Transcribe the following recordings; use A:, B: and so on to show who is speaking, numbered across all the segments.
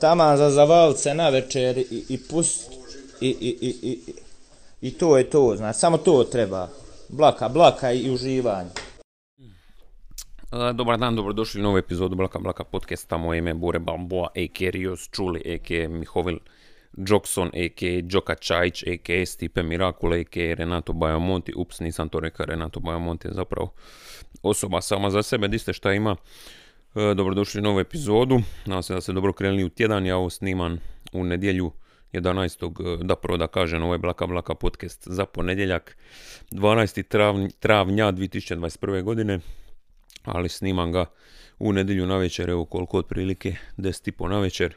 A: taman za zavalce na večer i, i pust i, i, i, i, i to je to, znači, samo to treba. Blaka, blaka i uživanje.
B: E, Dobar dan, dobrodošli u novu epizodu Blaka Blaka podcasta. Moje ime je Bore Balboa, a.k. Rios Čuli, a.k. Mihovil Jokson, a.k. Đoka Čajić, a.k. Stipe Mirakul, a.k. Renato Bajamonti. Ups, nisam to rekao, Renato Bajamonti je zapravo osoba sama za sebe. Di ste šta ima? Dobrodošli u novu epizodu. Nadam se da ste dobro krenuli u tjedan. Ja ovo snimam u nedjelju 11. da prvo da kažem, ovo je Blaka Blaka podcast za ponedjeljak 12. travnja, travnja 2021. godine ali snimam ga u nedjelju na večer, evo koliko otprilike, 10.30 na večer,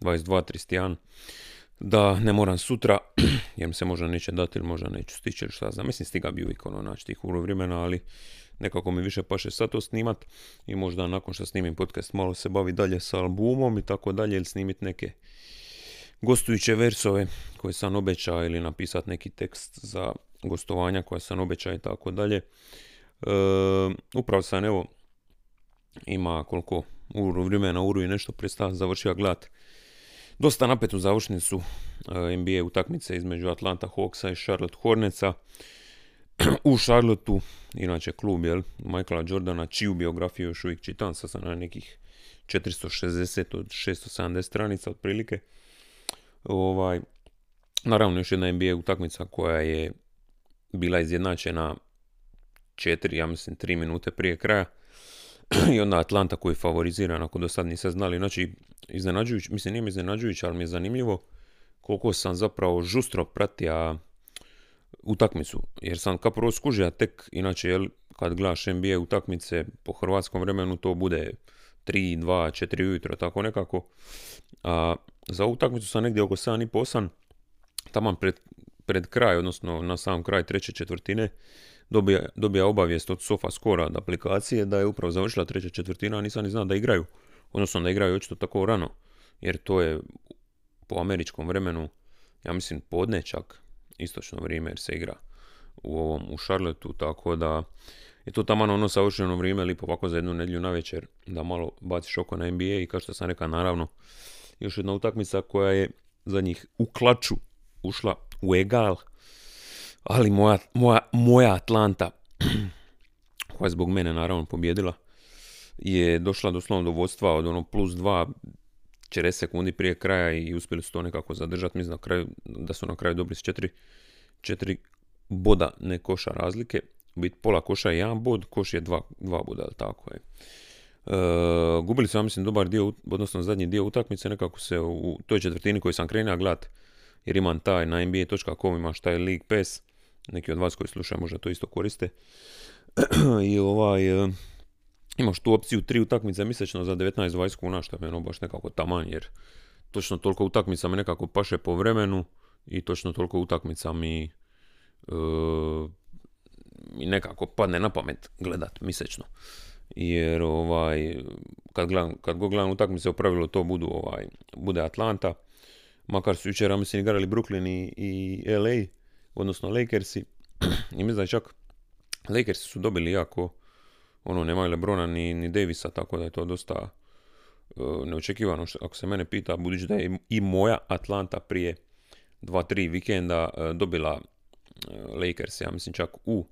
B: 22.31, da ne moram sutra, jer mi se možda neće dati ili možda neću stići ili šta mislim stiga bi uvijek ono naći tih vremena, ali nekako mi više paše sad to snimat i možda nakon što snimim podcast malo se bavi dalje sa albumom i tako dalje ili snimit neke gostujuće versove koje sam obećao ili napisat neki tekst za gostovanja koja sam obećao i tako dalje. E, upravo sam evo ima koliko uru vremena, uru i nešto predstavlja završio gledat dosta napetu završnicu e, NBA utakmice između Atlanta Hawksa i Charlotte Hornetsa u Charlotteu, inače klub jel, Michaela Jordana, čiju biografiju još uvijek čitam, sad sam na nekih 460 od 670 stranica otprilike. Ovaj, naravno još jedna NBA utakmica koja je bila izjednačena četiri, ja mislim, tri minute prije kraja. I onda Atlanta koji je favoriziran, ako do sad niste znali. Znači, iznenađujući, mislim, nije mi iznenađujući, ali mi je zanimljivo koliko sam zapravo žustro pratio utakmicu. Jer sam kao prvo skužio tek, inače, jel, kad gledaš NBA utakmice po hrvatskom vremenu, to bude 3, 2, 4 ujutro, tako nekako. A za utakmicu sam negdje oko 7,5-8, taman pred, pred kraj, odnosno na sam kraj treće četvrtine, dobija, dobija obavijest od Sofa Skora od aplikacije da je upravo završila treća četvrtina, a nisam ni znao da igraju. Odnosno da igraju očito tako rano, jer to je po američkom vremenu, ja mislim podne čak, istočno vrijeme jer se igra u ovom, u Charlotteu, tako da je to tamo ono savršeno vrijeme, lipo ovako za jednu nedjelju na večer, da malo baciš oko na NBA i kao što sam rekao, naravno, još jedna utakmica koja je za njih u klaču ušla u egal, ali moja, moja, moja Atlanta, koja je zbog mene naravno pobjedila, je došla doslovno do vodstva od ono plus 2 40 sekundi prije kraja i uspjeli su to nekako zadržati. Mislim na kraju, da su na kraju dobili s 4, 4 boda, ne koša razlike. Bit pola koša je jedan bod, koš je dva, dva boda, tako je. E, gubili su, ja mislim, dobar dio, odnosno zadnji dio utakmice, nekako se u toj četvrtini koji sam krenuo gledat, jer imam taj na nba.com, imaš taj League Pass, neki od vas koji slušaju možda to isto koriste. I ovaj, e, imaš tu opciju tri utakmice mjesečno za 19-20 kuna, što je meni baš nekako taman, jer točno toliko utakmica me nekako paše po vremenu i točno toliko utakmica mi, e, mi nekako padne na pamet gledat mjesečno. Jer ovaj, kad, gledam, kad go gledam utakmice u pravilu to budu ovaj, bude Atlanta, makar su jučer, mislim, igrali Brooklyn i, i LA, odnosno Lakersi. I mislim da čak Lakersi su dobili jako, ono, nemaju Lebrona ni, ni Davisa, tako da je to dosta uh, neočekivano, ako se mene pita, budući da je i moja Atlanta prije 2-3 vikenda uh, dobila uh, Lakers, ja mislim čak u,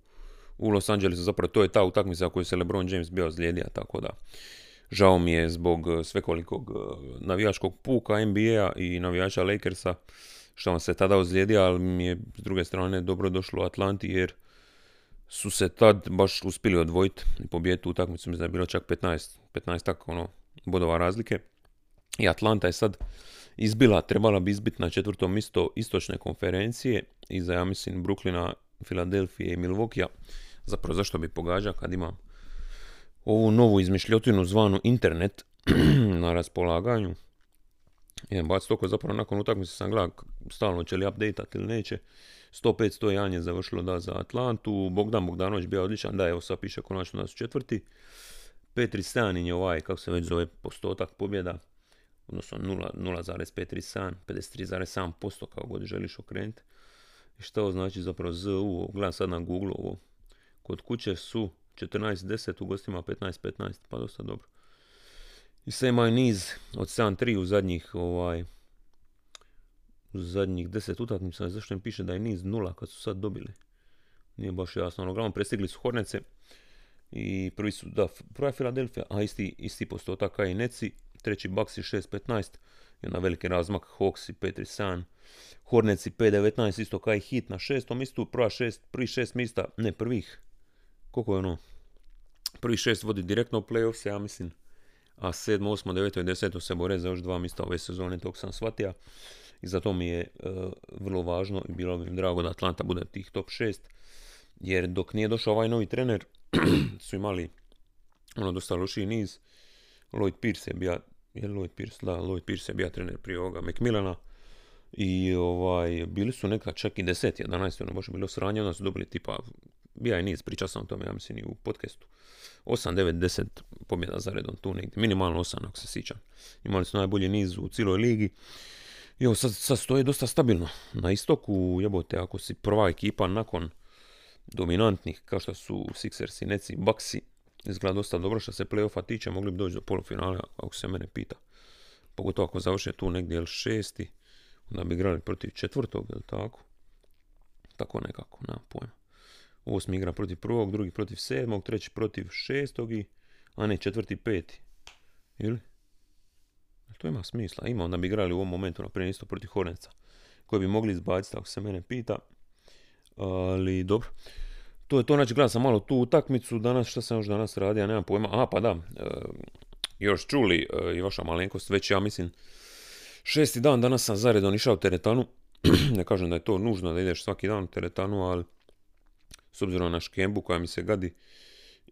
B: u Los Angelesu, zapravo to je ta utakmica koju se LeBron James bio zlijedio, tako da žao mi je zbog svekolikog navijačkog puka NBA i navijača Lakersa, što vam se tada ozlijedio, ali mi je s druge strane dobro došlo Atlanti jer su se tad baš uspjeli odvojiti i pobijediti utakmicu, mislim da je bilo čak 15, 15 tako ono, bodova razlike. I Atlanta je sad izbila, trebala bi izbiti na četvrtom mjesto istočne konferencije i za, ja mislim, Brooklyna, Filadelfije i Milvokija. Zapravo zašto bi pogađa kad imam ovu novu izmišljotinu zvanu internet na raspolaganju. Jedan bac toko zapravo nakon utakmice sam gledao stalno će li updateat ili neće. 105-101 je završilo da za Atlantu. Bogdan Bogdanović bio odličan, da evo sad piše konačno da su četvrti. Petri Stanin je ovaj, kako se već zove, postotak pobjeda. Odnosno 0,537, 53,7% kao god želiš okrenuti. I što ovo znači zapravo ZU, gledam sad na Google ovo. Kod kuće su 14-10, u gostima 15-15, pa dosta dobro. I sve imaju niz od 7-3 u zadnjih, ovaj, zadnjih 10 utakmica, zašto im piše da je niz nula kad su sad dobili. Nije baš jasno. Ono, uglavnom prestigli su Hornece i prvi su, da, prva je Filadelfija, a isti, isti postotak i Neci, treći Bucks 6-15, i onda veliki razmak Hawks i 5-7, Hornets i 5-19, isto kao i Hit na šestom mjestu, prva šest, prvi šest mjesta, ne prvih, koliko je ono, prvi šest vodi direktno u playoffs, ja mislim, a sedmo, osmo, deveto i deseto se bore za još dva mjesta ove sezone, tog sam shvatio. I zato mi je e, vrlo važno i bilo bi mi drago da Atlanta bude tih top 6. Jer dok nije došao ovaj novi trener, su imali ono dosta lošiji niz. Lloyd Pierce je bio, je Lloyd Pierce, da, Lloyd Pierce je bio trener prije ovoga McMillana. I ovaj, bili su neka čak i 10, 11, ono baš bilo sranje, onda su dobili tipa, bija je niz, pričao sam o tome, ja mislim i u podcastu. 8, 9, 10 pobjeda za redom, tu negdje, minimalno 8 ako se sjećam. Imali su najbolji niz u cijeloj ligi. I evo sad, sad stoje dosta stabilno. Na istoku, jebote, ako si prva ekipa nakon dominantnih, kao što su Sixers i Neci, Bucksi, izgleda dosta dobro što se playoffa tiče, mogli bi doći do polufinala, ako se mene pita. Pogotovo ako završe tu negdje ili šesti, onda bi igrali protiv četvrtog, ili tako? Tako nekako, na pojma. Osmi igra protiv prvog, drugi protiv sedmog, treći protiv šestog i, a ne, četvrti peti. Ili? To ima smisla. Ima, onda bi igrali u ovom momentu, naprimjer, isto protiv Horneca, koji bi mogli izbaciti, ako se mene pita. Ali, dobro. To je to, znači, gledam sam malo tu utakmicu, danas, šta sam još danas radio, nemam pojma. A, pa da, e, još čuli e, i vaša malenkost, već ja mislim, šesti dan danas sam zaredon išao u teretanu. ne kažem da je to nužno da ideš svaki dan u teretanu, ali s obzirom na škembu koja mi se gadi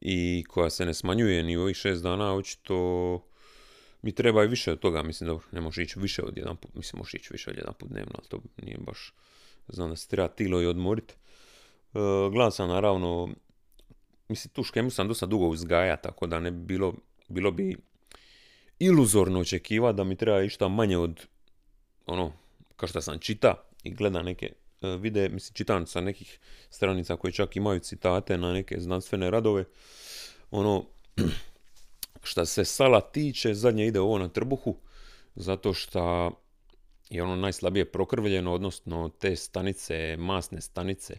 B: i koja se ne smanjuje ni u ovih šest dana, očito mi treba i više od toga, mislim, dobro, ne može ići više od jedan put, mislim, može ići više od jedan put dnevno, ali to nije baš, znam da se treba tilo i odmorit. E, gledam sam, naravno, mislim, tu škemu sam dosta dugo uzgaja, tako da ne bi bilo, bilo bi iluzorno očekiva da mi treba išta manje od, ono, kao što sam čita i gleda neke e, vide, mislim, čitam sa nekih stranica koje čak imaju citate na neke znanstvene radove, ono, Šta se sala tiče, zadnje ide ovo na trbuhu, zato što je ono najslabije prokrvljeno, odnosno te stanice, masne stanice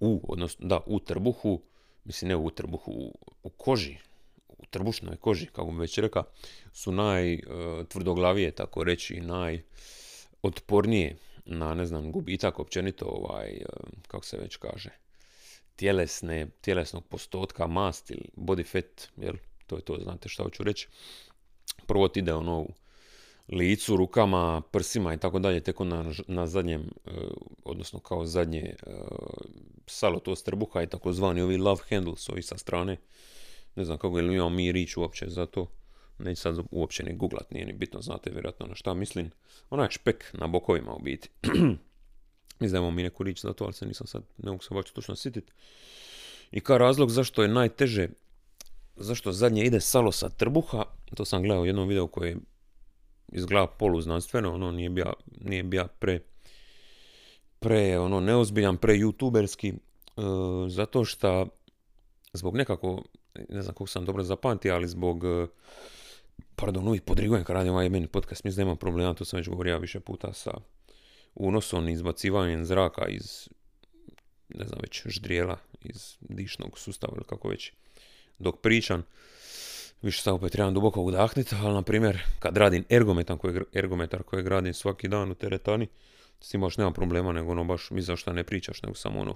B: u, odnosno, da, u trbuhu, mislim ne u trbuhu, u, koži, u trbušnoj koži, kako bi već rekao, su najtvrdoglavije, tako reći, najotpornije na, ne znam, gubitak općenito, ovaj, e, kako se već kaže, tjelesne, tjelesnog postotka masti ili body fat, jel? To je to, znate šta hoću reći. Prvo ti ide ono u licu, rukama, prsima i tako dalje, teko na, na zadnjem, e, odnosno kao zadnje e, salo to strbuha i takozvani ovi love handles, ovi sa strane. Ne znam kako ili imamo mi rič uopće za to. Neću sad uopće ni googlat, nije ni bitno, znate vjerojatno na šta mislim. Onak špek na bokovima u biti. Mislim mi neku rič za to, ali se nisam sad, ne mogu se baš točno sjetiti. I kao razlog zašto je najteže, zašto zadnje ide salo sa trbuha, to sam gledao u jednom videu koji izgleda poluznanstveno, ono nije bija, nije bija pre, pre ono neozbiljan, pre youtuberski, e, zato što zbog nekako, ne znam koliko sam dobro zapamtio, ali zbog e, pardon, uvijek podrigujem kad radim ovaj meni podcast, mislim da imam problema, to sam već govorio više puta sa unosom i izbacivanjem zraka iz, ne znam već, ždrijela, iz dišnog sustava ili kako već, dok pričam. Više sad opet trebam duboko udahniti, ali na primjer kad radim ergometar koji, ergometar kojeg radim svaki dan u teretani, s tim baš nema problema, nego ono baš mi zašto ne pričaš, nego samo ono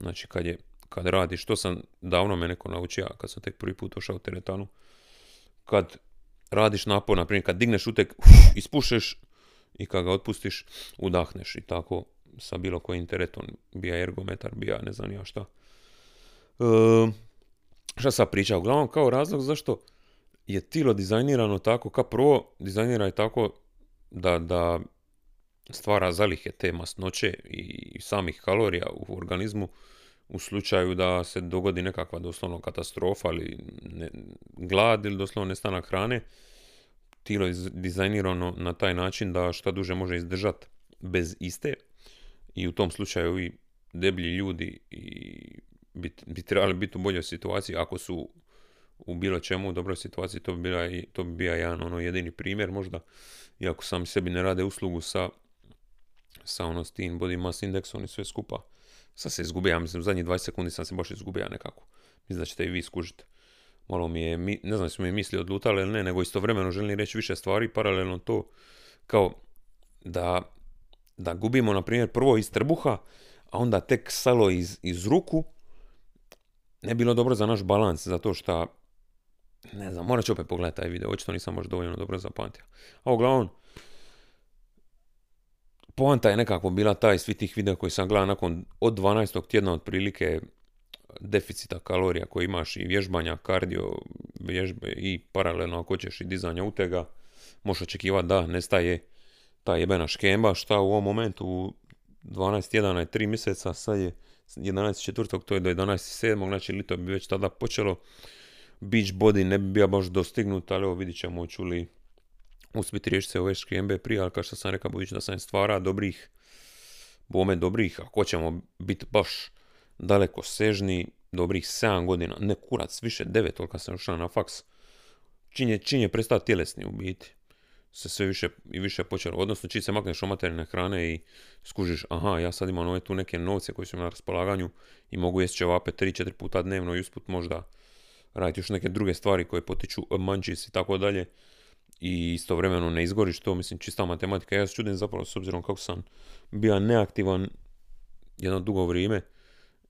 B: Znači kad je, kad radiš, to sam davno me neko naučio, kad sam tek prvi put došao u teretanu, kad radiš napor, na primjer kad digneš utek, ispušeš, i kad ga otpustiš, udahneš i tako sa bilo kojim teretom, bija ergometar, bija ne znam ja šta. E, šta sam pričao? Uglavnom kao razlog zašto je tilo dizajnirano tako, kao prvo dizajnira je tako da, da stvara zalihe te masnoće i samih kalorija u organizmu u slučaju da se dogodi nekakva doslovno katastrofa ili ne, glad ili doslovno nestanak hrane tilo je dizajnirano na taj način da šta duže može izdržati bez iste i u tom slučaju i deblji ljudi i bi, bi trebali biti u boljoj situaciji ako su u bilo čemu, u dobroj situaciji, to bi, bila, to bi bio jedan ono jedini primjer možda, iako sami sebi ne rade uslugu sa, sa ono s tim body mass indexom i sve skupa. Sad se izgubio, ja mislim, zadnjih 20 sekundi sam se baš izgubio nekako. Mislim da ćete i vi skužiti. Malo mi je, ne znam su mi misli odlutale ili ne, nego istovremeno želim reći više stvari, paralelno to kao da, da gubimo, na primjer, prvo iz trbuha, a onda tek salo iz, iz ruku, ne bilo dobro za naš balans, zato što, ne znam, morat ću opet pogledati taj video, očito nisam možda dovoljno dobro zapamtio. A uglavnom, poanta je nekako bila taj svi tih videa koji sam gledao nakon od 12. tjedna otprilike deficita kalorija koji imaš i vježbanja, kardio, vježbe i paralelno ako hoćeš i dizanja utega, možeš očekivati da nestaje ta jebena škemba, šta u ovom momentu 12 tjedana je 3 mjeseca, sad je 11.4. to je do 11.7. znači lito bi već tada počelo. Beach body ne bi bio baš dostignut, ali evo vidit ćemo ću li uspjeti riješiti se ove škembe prije, ali kao što sam rekao, budući da sam stvara dobrih, bome dobrih, ako ćemo biti baš daleko sežni, dobrih 7 godina, ne kurac, više 9, kad sam ušao na faks, čin je, čin je prestao tjelesni u biti se sve više i više počelo. Odnosno, čim se makneš materijalne hrane i skužiš, aha, ja sad imam ove tu neke novce koji su na raspolaganju i mogu jesti ćevape 3-4 puta dnevno i usput možda raditi još neke druge stvari koje potiču mančis i tako dalje i istovremeno ne izgoriš to, mislim, čista matematika. Ja se čudim zapravo s obzirom kako sam bio neaktivan jedno dugo vrijeme,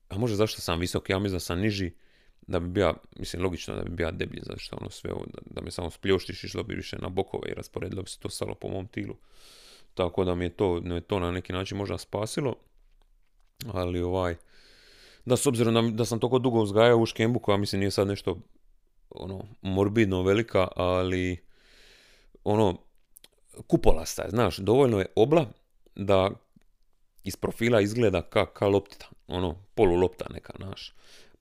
B: a možda zašto sam visok, ja mislim da sam niži, da bi bio, mislim, logično da bi bio deblji, zato što ono sve ovo, da, me samo spljoštiš i bi više na bokove i rasporedilo bi se to stalo po mom tilu. Tako da mi je to, me to na neki način možda spasilo, ali ovaj, da s obzirom da, da sam toliko dugo uzgajao u škembu, koja mislim nije sad nešto ono, morbidno velika, ali ono, kupolasta je, znaš, dovoljno je obla da iz profila izgleda ka, ka loptita, ono, polulopta neka, naš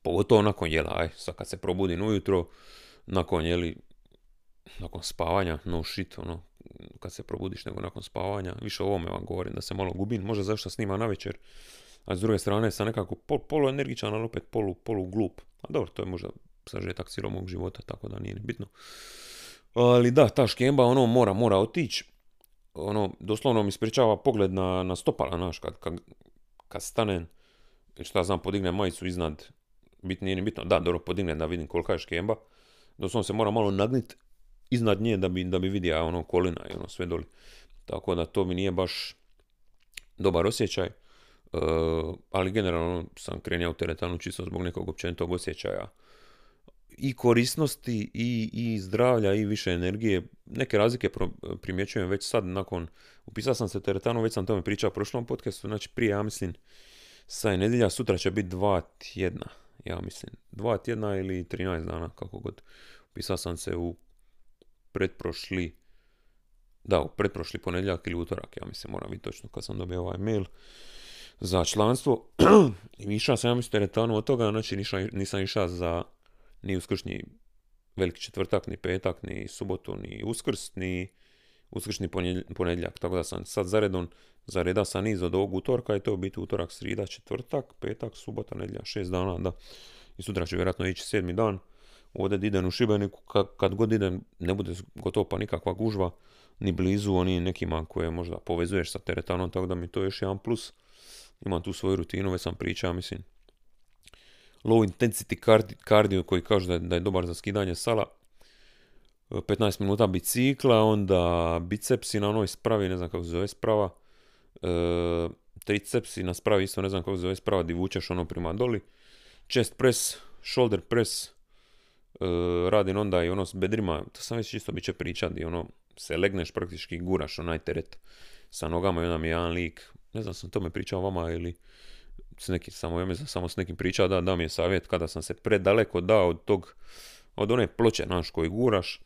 B: pogotovo nakon jela, aj, sad kad se probudim ujutro, nakon jeli, nakon spavanja, no shit, ono, kad se probudiš nego nakon spavanja, više o ovome vam govorim, da se malo gubim, možda zašto snima na večer, a s druge strane sam nekako pol, polu energičan, ali opet polu, polu glup. A dobro, to je možda sažetak cijelog mog života, tako da nije ni bitno. Ali da, ta škemba, ono, mora, mora otići. Ono, doslovno mi sprečava pogled na, na stopala, znaš, kad, kad, kad stanem, šta znam, podignem majicu iznad bit, nije ni bitno, da, dobro, podignem da vidim kolika je škemba, doslovno se mora malo nagnit iznad nje da bi, da bi vidio ono kolina i ono sve doli. Tako da to mi nije baš dobar osjećaj, e, ali generalno sam krenio u teretanu čisto zbog nekog općenitog osjećaja. I korisnosti i, i zdravlja i više energije. Neke razlike primjećujem već sad nakon, upisao sam se teretanu, već sam tome pričao u prošlom podcastu, znači prije ja mislim sa nedjelja, sutra će biti dva tjedna ja mislim, dva tjedna ili 13 dana, kako god. Upisao sam se u pretprošli, da, u pretprošli ponedjeljak ili utorak, ja mislim, moram vidjeti točno kad sam dobio ovaj mail za članstvo. I išao sam, ja mislim, teretanu od toga, znači nisam išao za ni uskršnji veliki četvrtak, ni petak, ni subotu, ni uskrs, ni uskršnji ponedjeljak. Tako da sam sad zaredom, zareda sam niz od ovog utorka i to biti utorak, srida, četvrtak, petak, subota, nedjelja, šest dana, da. I sutra će vjerojatno ići sedmi dan. Ovdje idem u Šibeniku, kad, god idem, ne bude gotovo pa nikakva gužva, ni blizu oni nekima koje možda povezuješ sa teretanom, tako da mi to je još jedan plus. Imam tu svoju rutinu, već sam pričao, mislim. Low intensity cardio koji kaže da je dobar za skidanje sala, 15 minuta bicikla, onda bicepsi na onoj spravi, ne znam kako se zove sprava, e, tricepsi na spravi, isto ne znam kako se zove sprava, di vučeš ono prema doli, chest press, shoulder press, e, radim onda i ono s bedrima, to sam već isto bit će pričat, i ono se legneš praktički guraš onaj teret sa nogama i onda mi je jedan lik, ne znam sam tome pričao vama ili s nekim, samo, ja samo s nekim pričao da, da mi je savjet kada sam se predaleko dao od tog, od one ploče naš koji guraš,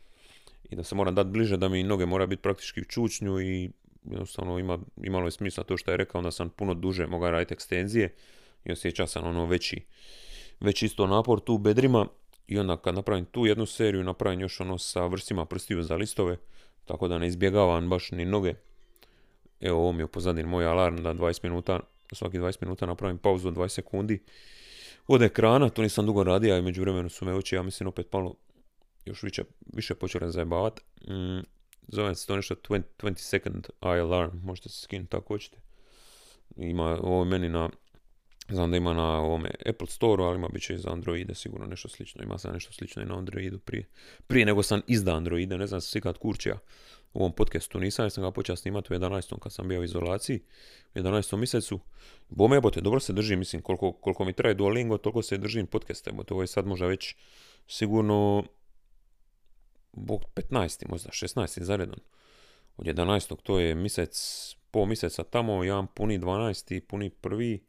B: i da se moram dati bliže da mi noge mora biti praktički u čučnju i jednostavno ima, imalo je smisla to što je rekao, da sam puno duže mogao raditi ekstenzije i osjećao sam ono veći, već isto napor tu u bedrima i onda kad napravim tu jednu seriju napravim još ono sa vrstima prstiju za listove tako da ne izbjegavam baš ni noge. Evo ovo mi je pozadin moj alarm da 20 minuta svaki 20 minuta napravim pauzu od 20 sekundi od ekrana, to nisam dugo radio, a među vremenu su me oči, ja mislim, opet malo još više, više počeli zajebavati. Mm, zove se to nešto 20, 20 second eye alarm, možete se skinuti tako hoćete. Ima ovo meni na, znam da ima na ovome Apple Store, ali ima bit će i za Androide sigurno nešto slično. Ima sam nešto slično i na Androidu prije. Prije nego sam izda Androide, ne znam se kad kurčija u ovom podcastu nisam, jer sam ga počeo snimati u 11. kad sam bio u izolaciji, u 11. mjesecu. Bome jebote, dobro se drži, mislim, koliko, koliko mi traje Duolingo, toliko se držim podcast, jebote, ovo je sad možda već sigurno bog 15. možda 16. zaredom. Od 11. to je mjesec, pol mjeseca tamo, jedan puni 12. puni prvi,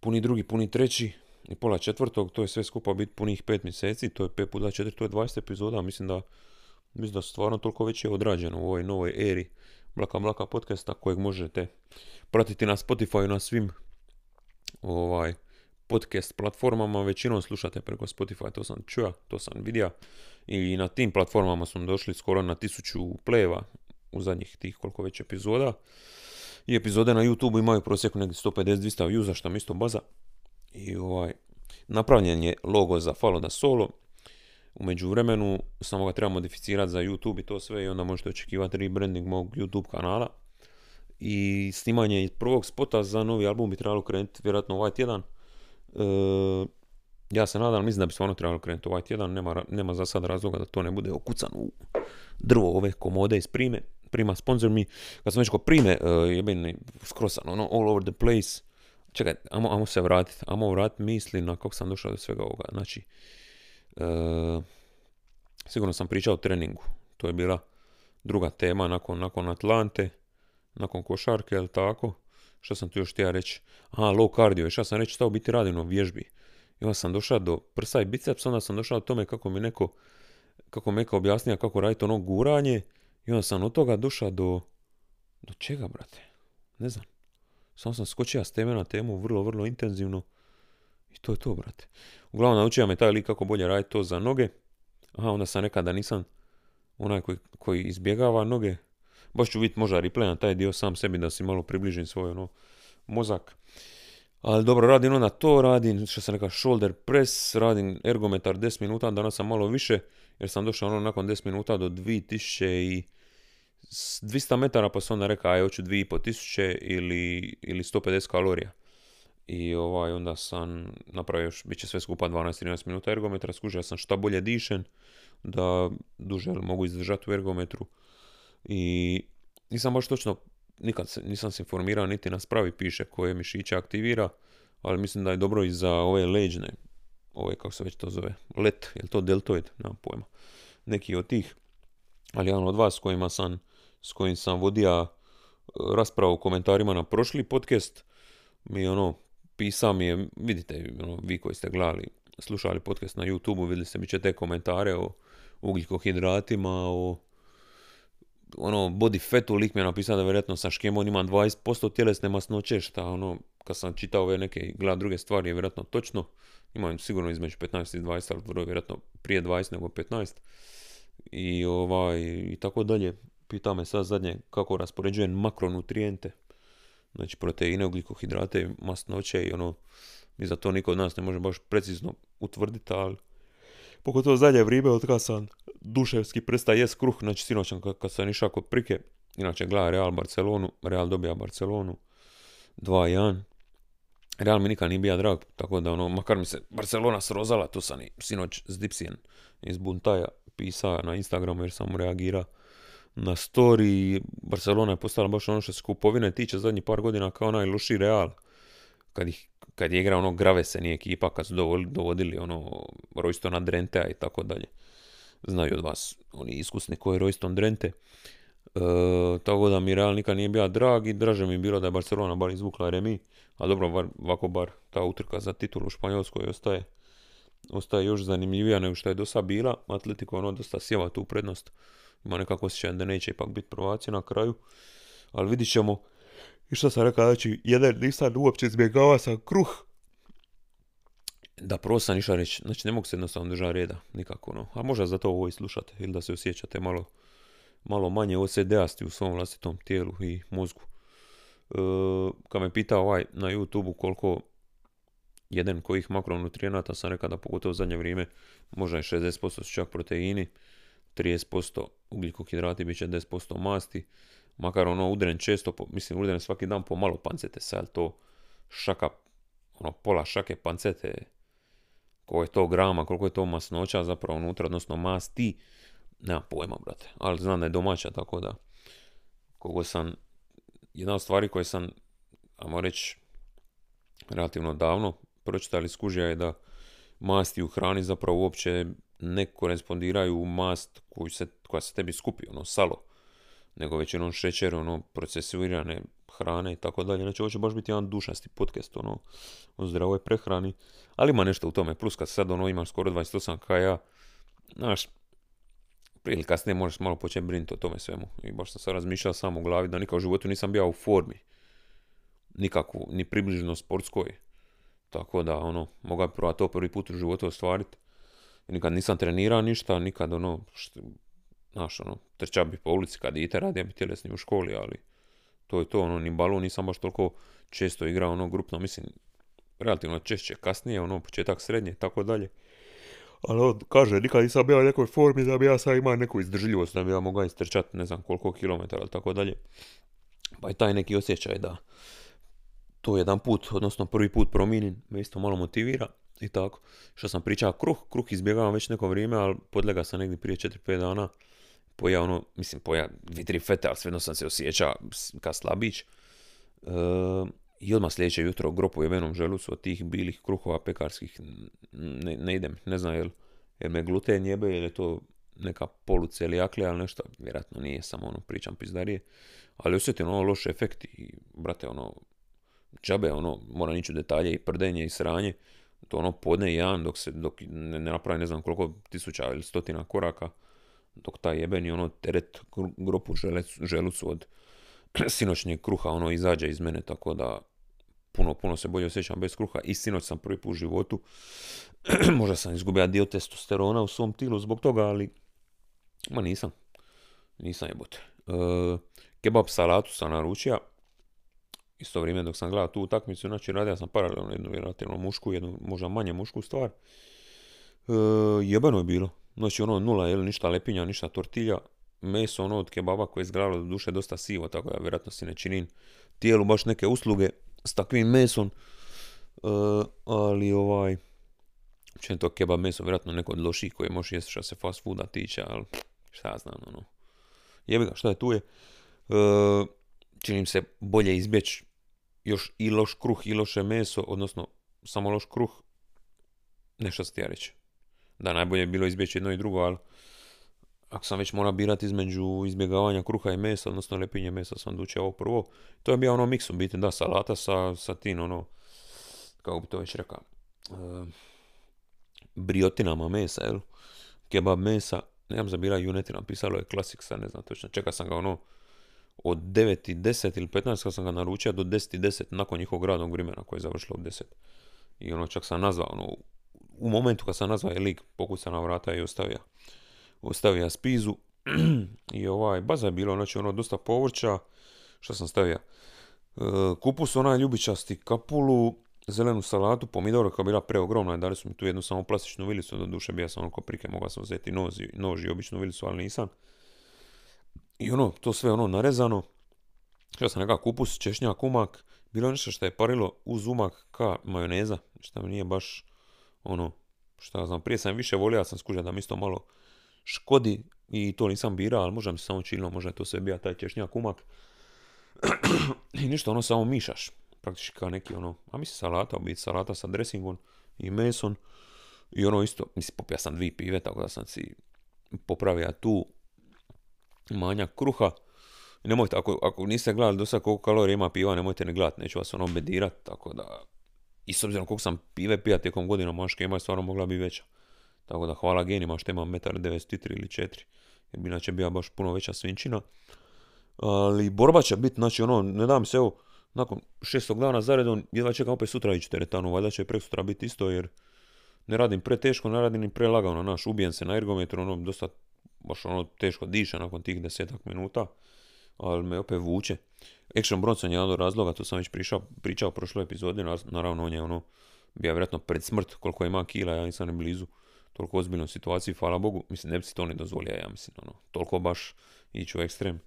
B: puni drugi, puni treći i pola četvrtog, to je sve skupa biti punih 5 mjeseci, to je 5 puta 4, to je 20 epizoda, mislim da Mislim da stvarno toliko već je odrađeno u ovoj novoj eri Blaka Blaka podcasta kojeg možete pratiti na Spotify na svim ovaj podcast platformama, većinom slušate preko Spotify, to sam čuo, to sam vidio i na tim platformama smo došli skoro na tisuću pleva u zadnjih tih koliko već epizoda i epizode na YouTube imaju prosjeku negdje 150-200 views, što mi isto baza i ovaj napravljen je logo za Falo da Solo u međuvremenu samo ga treba modificirati za YouTube i to sve i onda možete očekivati rebranding mog YouTube kanala. I snimanje prvog spota za novi album bi trebalo krenuti vjerojatno ovaj tjedan. E, ja se nadam, mislim da bi stvarno trebalo krenuti ovaj tjedan, nema, nema za sad razloga da to ne bude okucano u drvo ove komode iz Prime. Prima sponsor mi, kad sam već kod Prime, uh, jebeni skrosan, ono all over the place. Čekaj, amo, se vratiti, amo vratiti misli na kako sam došao do svega ovoga. Znači, E, sigurno sam pričao o treningu. To je bila druga tema nakon, nakon Atlante, nakon košarke, jel tako? Što sam tu još htio reći? Aha, low cardio, šta sam reći, šta u biti radim na vježbi. I onda sam došao do prsa i biceps, onda sam došao do tome kako mi neko, kako mi neko objasnija kako raditi ono guranje. I onda sam od toga došao do, do čega, brate? Ne znam. Samo sam skočio s teme na temu vrlo, vrlo intenzivno. I to je to, brate. Uglavnom, naučio me taj lik kako bolje raditi to za noge. Aha, onda sam rekao da nisam onaj koji, koji izbjegava noge. Baš ću vidjeti možda replay na taj dio sam sebi da si malo približim svoj ono, mozak. Ali dobro, radim onda to, radim, što sam rekao, shoulder press, radim ergometar 10 minuta, danas sam malo više, jer sam došao ono nakon 10 minuta do 2000 i 200 metara, pa sam onda rekao, aj, hoću 2500 ili, ili 150 kalorija. I ovaj, onda sam napravio još, bit će sve skupa 12-13 minuta ergometra, skužio sam šta bolje dišem, da duže mogu izdržati u ergometru. I nisam baš točno, nikad se, nisam se informirao niti na spravi piše koje mišiće aktivira, ali mislim da je dobro i za ove leđne, ove kako se već to zove, let, je to deltoid, nemam pojma, neki od tih, ali jedan od vas s kojima sam, s kojim sam vodio raspravu u komentarima na prošli podcast, mi ono pisao mi je, vidite, ono, vi koji ste gledali, slušali podcast na YouTube, vidjeli ste mi će te komentare o ugljikohidratima, o ono, body fatu, lik mi je napisao da vjerojatno sa škemom ima 20% tjelesne masnoće, šta ono, kad sam čitao ove neke gleda druge stvari je vjerojatno točno, imam sigurno između 15 i 20, ali vrlo vjerojatno prije 20 nego 15. I ovaj, i tako dalje. Pita me sad zadnje kako raspoređujem makronutrijente znači proteine, ugljikohidrate, masnoće i ono, mi za to niko od nas ne može baš precizno utvrditi, ali pogotovo zadnje vrijeme od kada sam duševski prestaje jest kruh, znači sinoćan kad, sam išao kod prike, inače gleda Real Barcelonu, Real dobija Barcelonu 2-1, Real mi nikad nije bio drag, tako da ono, makar mi se Barcelona srozala, to sam i sinoć s Dipsijen iz Buntaja pisao na Instagramu jer sam reagirao na story Barcelona je postala baš ono što se kupovine tiče zadnjih par godina kao najloši Real. Kad, ih, kad je igrao ono Gravesen i ekipa, kad su dovodili ono Roystona Drentea i tako dalje. Znaju od vas, oni iskusni koji je Royston Drente. E, tako da mi Real nikad nije bio drag i draže mi bilo da je Barcelona bar izvukla remi. A dobro, bar, ovako bar ta utrka za titulu u Španjolskoj ostaje, ostaje još zanimljivija nego što je do sad bila. Atletico ono dosta sjeva tu prednost ima nekako osjećaj da neće ipak biti prvaci na kraju. Ali vidit ćemo. I što sam rekao, znači, jedan nisam uopće izbjegava sam kruh. Da, prvo sam išao reći, znači ne mogu se jednostavno držati reda, nikako no. A možda zato ovo i slušate, ili da se osjećate malo, malo manje OCD-asti u svom vlastitom tijelu i mozgu. E, kad me pitao ovaj na YouTube koliko, jedan kojih makronutrijenata sam rekao da pogotovo zadnje vrijeme možda je 60% su čak proteini, 30% ugljikohidrati, bit će 10% masti, makar ono udren često, mislim udren svaki dan po malo pancete, sad to šaka, ono pola šake pancete, koliko je to grama, koliko je to masnoća zapravo unutra, odnosno masti, nema pojma, brate, ali znam da je domaća, tako da, kogo sam, jedna od stvari koje sam, ajmo reći, relativno davno pročitali skužija je da masti u hrani zapravo uopće ne korespondiraju mast koju se, koja se tebi skupi, ono salo, nego većinom šećer, ono procesuirane hrane i tako dalje. Znači ovo će baš biti jedan dušasti podcast ono, o zdravoj prehrani, ali ima nešto u tome. Plus kad sad ono imaš skoro 28 kaja, znaš, prije ili kasnije možeš malo početi brinuti o tome svemu. I baš sam sad razmišljao sam u glavi da nikad u životu nisam bio u formi. Nikakvu, ni približno sportskoj. Tako da, ono, mogu prva to prvi put u životu ostvariti. Nikad nisam trenirao ništa, nikad, ono, što, znaš, ono, trčao bi po ulici kad ite, radio bi tjelesni u školi, ali to je to, ono, ni balon nisam baš toliko često igrao, ono, grupno, mislim, relativno češće, kasnije, ono, početak srednje, tako dalje. Ali on kaže, nikad nisam bio u nekoj formi da bi ja sad imao neku izdržljivost, da bi ja mogao istrčati ne znam koliko kilometara, tako dalje. Pa je taj neki osjećaj da to jedan put, odnosno prvi put promijenim, me isto malo motivira i tako. Što sam pričao, kruh, kruh izbjegavam već neko vrijeme, ali podlega sam negdje prije 4-5 dana. Poja ono, mislim, poja vitri fete, ali svejedno sam se osjeća ka slabić. E, I odmah sljedeće jutro gropu jebenom želucu od tih bilih kruhova pekarskih. Ne, ne idem, ne znam jel, jer me gluten jebe ili je to neka polucelijaklija ali nešto, vjerojatno nije, samo ono pričam pizdarije, ali osjetim ono loš efekt i brate ono, džabe ono, moram ići u detalje i prdenje i sranje, to ono podne jedan dok se, dok ne, ne napravi ne znam koliko tisuća ili stotina koraka, dok taj jebeni ono teret gropu želucu od sinoćnjeg kruha ono izađe iz mene, tako da puno, puno se bolje osjećam bez kruha i sinoć sam prvi put u životu, možda sam izgubio dio testosterona u svom tilu zbog toga, ali ma nisam, nisam jebote. E, kebab salatu sam naručio, isto vrijeme dok sam gledao tu utakmicu, znači radio sam paralelno jednu vjerojatno mušku, jednu možda manje mušku stvar. E, je bilo. Znači ono nula, jel, ništa lepinja, ništa tortilja, meso ono od kebaba koje je izgledalo do duše dosta sivo, tako da vjerojatno si ne činim tijelu baš neke usluge s takvim mesom, e, ali ovaj, to kebab meso, vjerojatno neko od loših koje možeš jesti što se fast fooda tiče, ali šta ja znam, ono. Jebi ga, šta je tu je. E, činim se bolje izbjeći još i loš kruh i loše meso, odnosno samo loš kruh, nešto ti ja reći. Da, najbolje je bilo izbjeći jedno i drugo, ali ako sam već mora birati između izbjegavanja kruha i mesa, odnosno lepinje mesa sam duće ovo prvo, to je bio ono miks u biti, da, salata sa, sa tim, ono, kako bi to već rekao, uh, briotinama mesa, jel? Kebab mesa, nemam zabira junetina, pisalo je klasik, sad ne znam točno, čeka sam ga ono, od 9.10 ili 15 kad sam ga naručio do 10.10 nakon njihovog radnog vremena koje je završilo u 10. I ono čak sam nazvao, ono, u momentu kad sam nazvao je lik pokuca na vrata i ostavio, ostavio spizu. I ovaj, baza je bilo, znači ono dosta povrća, što sam stavio? E, kupus onaj ljubičasti, kapulu, zelenu salatu, pomidore koja je bila preogromna, dali su mi tu jednu samo plastičnu vilicu, do duše bio sam ono prike, mogao sam uzeti nož, nož i običnu vilicu, ali nisam. I ono, to sve ono narezano. Ja sam nekakav kupus, češnjak, umak. Bilo nešto što je parilo uz umak ka majoneza. Što mi nije baš ono, šta znam, prije sam više volio, ja sam skužio da mi isto malo škodi i to nisam birao, ali možda mi samo činilo, možda je to sve bija taj češnjak umak. I ništa, ono samo mišaš. Praktički kao neki ono, a mislim salata, u biti salata sa dressingom i mesom. I ono isto, mislim, popija sam dvije pive, tako da sam si popravio tu manjak kruha. Nemojte, ako, ako niste gledali do sada koliko kalorija ima piva, nemojte ne gledati, neću vas ono bedirat, tako da... I s obzirom koliko sam pive pija tijekom godina, maške ima je stvarno mogla biti veća. Tako da hvala genima što imam 1,93 ili 4, jer bi inače bila baš puno veća svinčina. Ali borba će biti, znači ono, ne dam se evo, nakon šestog dana zaredom, jedva čekam opet sutra ići teretanu, valjda će prek sutra biti isto, jer ne radim pre teško, ne radim ni pre lagano, naš, ubijem se na ergometru, ono, dosta baš ono teško diša nakon tih desetak minuta, ali me opet vuče. Action Bronson je jedan od razloga, to sam već pričao, pričao prošloj epizodi, naravno on je ono bio vjerojatno pred smrt, koliko ima kila, ja nisam ne blizu toliko ozbiljnoj situaciji, hvala Bogu, mislim, ne bi si to ni dozvolio, ja mislim, ono, toliko baš ići u ekstrem,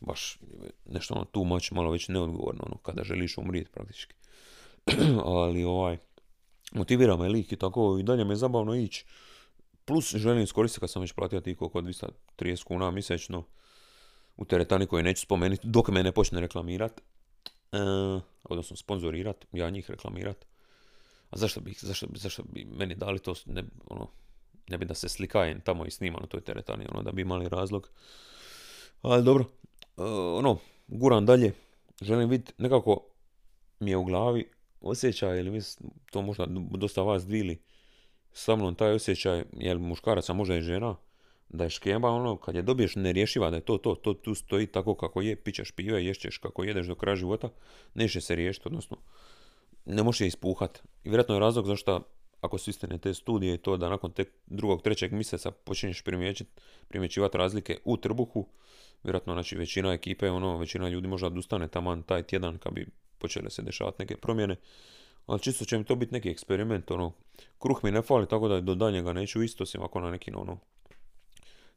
B: baš nešto ono tu much, malo već neodgovorno, ono, kada želiš umrijeti praktički. Ali ovaj, motivira me lik i tako, i dalje me je zabavno ići. Plus želim iskoristiti kad sam već platio ti koliko 230 kuna mjesečno u teretani koje neću spomenuti dok me ne počne reklamirat. E, odnosno sponzorirat, ja njih reklamirat. A zašto bi, zašto, zašto bi meni dali to, ne, ono, ne bi da se slikajem tamo i snima na toj teretani, ono, da bi imali razlog. Ali dobro, e, ono, guram dalje, želim vidjeti, nekako mi je u glavi osjećaj, ili mislim, to možda dosta vas dvili, sa mnom taj osjećaj, jel muškaraca, možda i žena, da je škemba ono, kad je dobiješ nerješiva, da je to, to, to, tu stoji tako kako je, pićeš pive, ješćeš kako jedeš do kraja života, neće se riješiti, odnosno, ne može je ispuhat. I vjerojatno je razlog zašto, ako su istine te studije i to da nakon tek drugog, trećeg mjeseca počinješ primjećivati razlike u trbuhu, vjerojatno znači većina ekipe, ono, većina ljudi možda odustane taman taj tjedan kad bi počele se dešavati neke promjene. Ali čisto će mi to biti neki eksperiment, ono, kruh mi ne fali, tako da do daljnjega neću isto, osim ako na nekim, ono,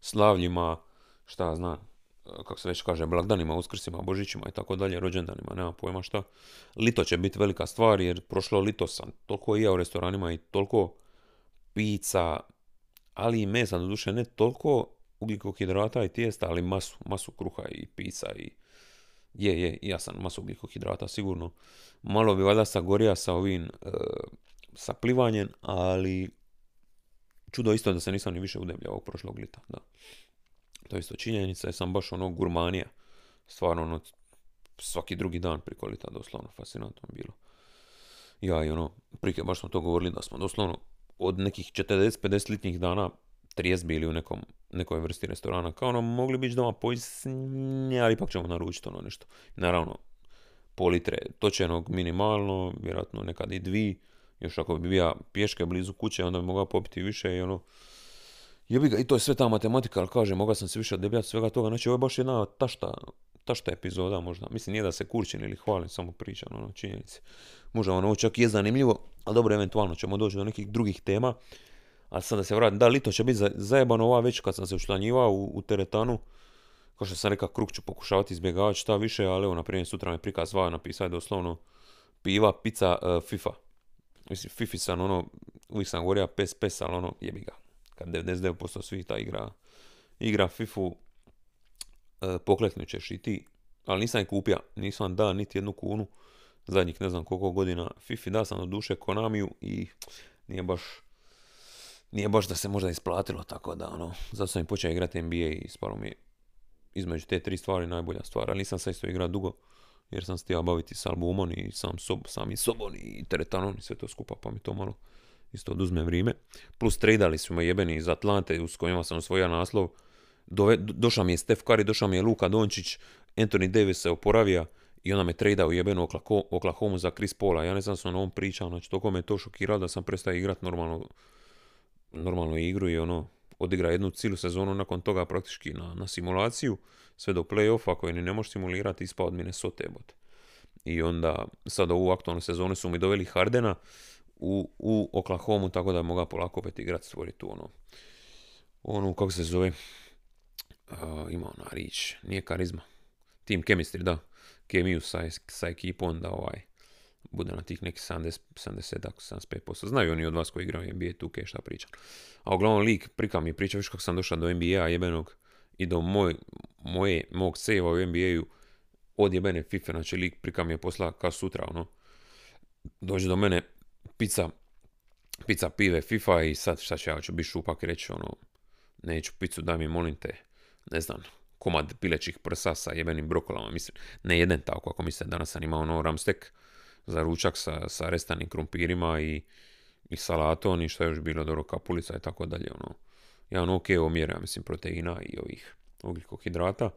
B: slavljima, šta znam, kako se već kaže, blagdanima, uskrsima, božićima i tako dalje, rođendanima, nema pojma šta. Lito će biti velika stvar jer prošlo lito sam toliko i ja u restoranima i toliko pizza, ali i mesa, doduše ne toliko ugljikohidrata i tijesta, ali masu, masu kruha i pizza i je, je, ja sam masu ugljikohidrata sigurno. Malo bi valjda sagorija sa ovim, e, sa plivanjem, ali čudo isto da se nisam ni više udebljao ovog prošlog lita, da. To je isto činjenica, ja sam baš ono gurmanija. Stvarno ono, svaki drugi dan priko lita, doslovno, fascinantno bilo. Ja i ono, prike, baš smo to govorili da smo doslovno od nekih 40-50 litnjih dana trijest bili u nekom, nekoj vrsti restorana. Kao ono, mogli biti doma pojisnje, ali ipak ćemo naručiti ono nešto. Naravno, pol litre točenog minimalno, vjerojatno nekad i dvi. Još ako bi bio pješke blizu kuće, onda bi mogao popiti više i ono, jebi ga, i to je sve ta matematika, ali kažem, mogao sam se više odebljati svega toga, znači ovo je baš jedna tašta, tašta epizoda možda, mislim nije da se kurčim ili hvalim, samo pričam, ono, činjenice. Možda ono čak je zanimljivo, ali dobro, eventualno ćemo doći do nekih drugih tema, a sad da se vratim, da, lito će biti zajebano ova već kad sam se učlanjivao u, teretanu, kao što sam rekao, krug ću pokušavati izbjegavati šta više, ali evo, na primjer, sutra me prikaz zvao napisao doslovno piva, pizza, uh, FIFA. Mislim, Fifi sam ono, uvijek sam govorio pes, pes, ali ono, jebi ga. Kad 99% svih ta igra, igra FIFU, uh, pokleknut ćeš i ti. Ali nisam je kupio, nisam da niti jednu kunu zadnjih ne znam koliko godina Fifi, da sam do duše Konamiju i nije baš nije baš da se možda isplatilo, tako da ono, zato sam i počeo igrati NBA i spalo mi između te tri stvari najbolja stvar, ali nisam sad isto igrao dugo, jer sam se htio baviti s albumom i sam, sob, sam i sobom i teretanom i sve to skupa, pa mi to malo isto oduzme vrijeme. Plus tradali smo jebeni iz Atlante s kojima sam osvojio naslov. Dove, došao mi je Steph Curry, došao mi je Luka Dončić, Anthony Davis se oporavija i onda me tradao jebenu Oklahoma za Chris Paula. Ja ne znam sam o ovom pričao, znači toliko me to šokiralo da sam prestao igrati normalno, normalno igru i ono, odigra jednu cijelu sezonu nakon toga praktički na, na simulaciju, sve do playoffa koje ni ne možeš simulirati, ispao od Minnesota bot. I onda sad ovu aktualnu sezonu su mi doveli Hardena u, u Oklahoma, tako da je mogao polako opet igrati, stvoriti tu ono, ono, kako se zove, uh, ima ona rič, nije karizma, team chemistry, da, kemiju sa, sa ekipom, da ovaj, bude na tih nekih 70, 70 75%. Znaju oni od vas koji igraju NBA 2K šta pričam. A uglavnom lik prika mi priča, viš kako sam došao do NBA jebenog i do moj, moje, mog sejva u NBA-u od jebene FIFA, znači lik prika mi je posla kao sutra, ono, dođe do mene, pizza, pizza pive FIFA i sad šta ću ja, ću biti šupak i reći, ono, neću picu, daj mi molim te, ne znam, komad pilećih prsa sa jebenim brokolama, mislim, ne jedan tako, ako mislim, danas sam imao ono ramstek, za ručak sa, sa restanim krumpirima i, i salatom i što je još bilo dobro kapulica i tako dalje. Ono, jedan ok omjer, ja mislim, proteina i ovih ugljikohidrata.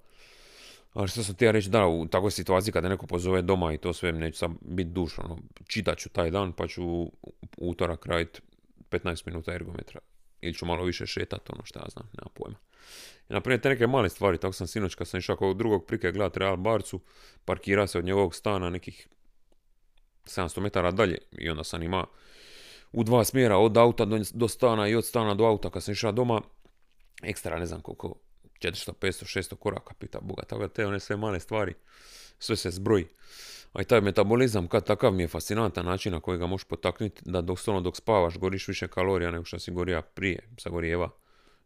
B: Ali što sam ti ja reći, da, u takvoj situaciji kada neko pozove doma i to sve, neću sam biti duš, ono, čitat ću taj dan pa ću utorak raditi 15 minuta ergometra. Ili ću malo više šetat, ono što ja znam, nema pojma. Naprimjer, te neke male stvari, tako sam sinoć kad sam išao kod drugog prike gledati Real Barcu, parkira se od njegovog stana nekih 700 metara dalje i onda sam ima u dva smjera, od auta do, stana i od stana do auta kad sam išao doma, ekstra ne znam koliko, 400, 500, 600 koraka, pita Boga, tako te one sve male stvari, sve se zbroji. A i taj metabolizam, kad takav mi je fascinantan način na koji ga možeš potaknuti, da dok, dok spavaš goriš više kalorija nego što si gorija prije, sagorijeva,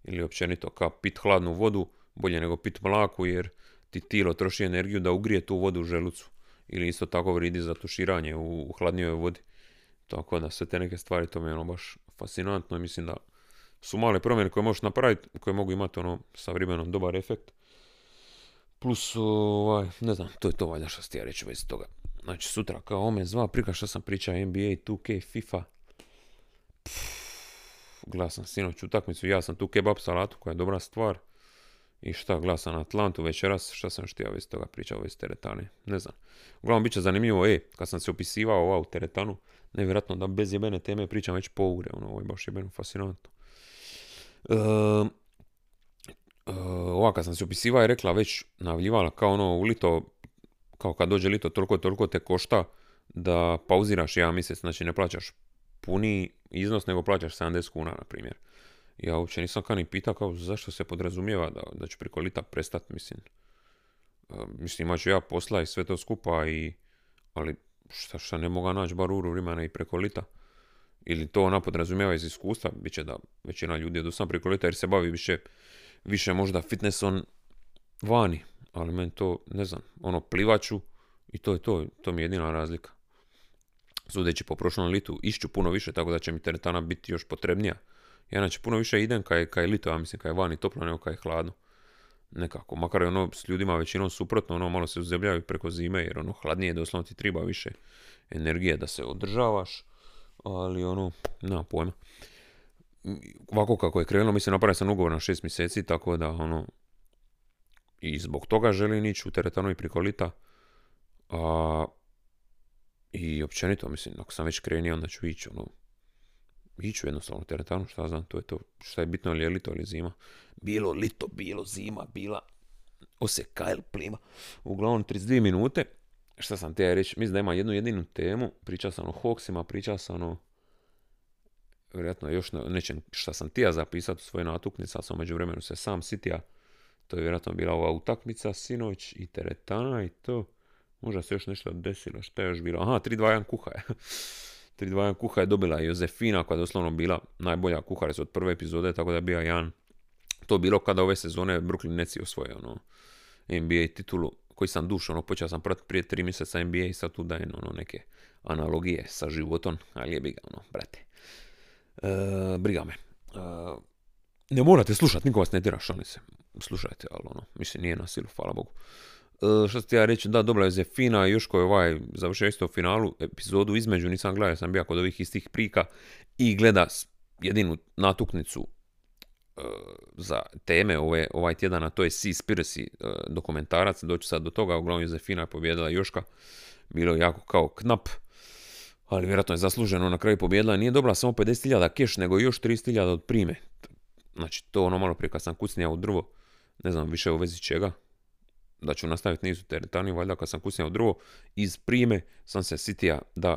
B: ili općenito, kao pit hladnu vodu, bolje nego pit mlaku, jer ti tilo troši energiju da ugrije tu vodu u želucu. Ili isto tako vridi za tuširanje u, u hladnijoj vodi. Tako da sve te neke stvari, to mi je ono baš fascinantno i mislim da su male promjene koje možeš napraviti, koje mogu imati ono sa vremenom dobar efekt. Plus, ovaj, ne znam, to je to valjda što ti ja reći već toga. Znači sutra kao ome zva, prika što sam pričao NBA, 2K, FIFA. Gledao sam sinoć utakmicu, ja sam tu kebab salatu koja je dobra stvar. I šta, gledao sam Atlantu večeras, šta sam štio iz toga pričao iz teretane, ne znam. Uglavnom, bit će zanimljivo, e, kad sam se opisivao ovu teretanu, nevjerojatno da bez jebene teme pričam već po ure, ono, ovo je baš jebeno fascinantno. E, ova kad sam se opisivao je rekla već, navljivala kao ono u lito, kao kad dođe lito toliko toliko te košta da pauziraš jedan mjesec, znači ne plaćaš puni iznos nego plaćaš 70 kuna na primjer. Ja uopće nisam kao ni pitao kao zašto se podrazumijeva da, da ću preko lita prestat, mislim. E, mislim, imat ću ja posla i sve to skupa, i, ali šta, šta ne mogu naći bar uru vremena i preko lita. Ili to ona podrazumijeva iz iskustva, bit će da većina ljudi jedu sam preko lita jer se bavi više, više možda fitnessom vani. Ali meni to, ne znam, ono plivaću i to je to, to mi je jedina razlika. Sudeći po prošlom litu, išću puno više, tako da će mi teretana biti još potrebnija. Ja znači puno više idem kaj, kaj lito, ja mislim kaj vani toplo nego kaj hladno. Nekako, makar je ono s ljudima većinom suprotno, ono malo se uzebljaju preko zime jer ono hladnije doslovno ti treba više energije da se održavaš, ali ono, nema pojma. Ovako kako je krenulo, mislim napravio sam ugovor na šest mjeseci, tako da ono, i zbog toga želim ići u teretanu i priko lita. A, I općenito, mislim, ako sam već krenio, onda ću ići, ono, iću jednostavno teretanu, šta znam, to je to, šta je bitno, li je lito ili zima. Bilo lito, bilo zima, bila oseka ili plima. Uglavnom, 32 minute, šta sam te reći, mislim da ima jednu jedinu temu, pričao sam o Hawksima, pričao sam o vjerojatno još nečem šta sam tija zapisati u svoje natuknice, ali sam među vremenu se sam sitija. To je vjerojatno bila ova utakmica sinoć i teretana i to. Možda se još nešto desilo, šta je još bilo? Aha, 3-2-1 kuha je. 3-2-1 kuha je dobila Josefina koja je doslovno bila najbolja kuharica od prve epizode, tako da je bio Jan. To bilo kada ove sezone Brooklyn Nets osvoje ono, NBA titulu koji sam dušo, ono, počeo sam pratiti prije tri mjeseca NBA i sad tu dajem ono, neke analogije sa životom, ali je briga, ono, brate. E, briga me. E, ne morate slušati, niko vas ne tjera, šalim se. Slušajte, ali ono, mislim, nije na silu, hvala Bogu. Uh, što ti ja reći, da, dobila je Zefina i Juško je ovaj završio isto u finalu, epizodu između nisam gledao, sam bio kod ovih istih prika i gleda jedinu natuknicu uh, za teme ove, ovaj tjedan, a to je Seaspiracy uh, dokumentarac, doći sad do toga, uglavnom Josefina je pobjedila Joška, bilo je jako kao knap, ali vjerojatno je zasluženo na kraju pobjedila, nije dobila samo 50.000 keš, nego još 30.000 od prime. Znači, to ono malo prije kad sam kucnija u drvo, ne znam više u vezi čega, da ću nastaviti nizu teretani, valjda kad sam kusnjao drugo, iz prime sam se sitija da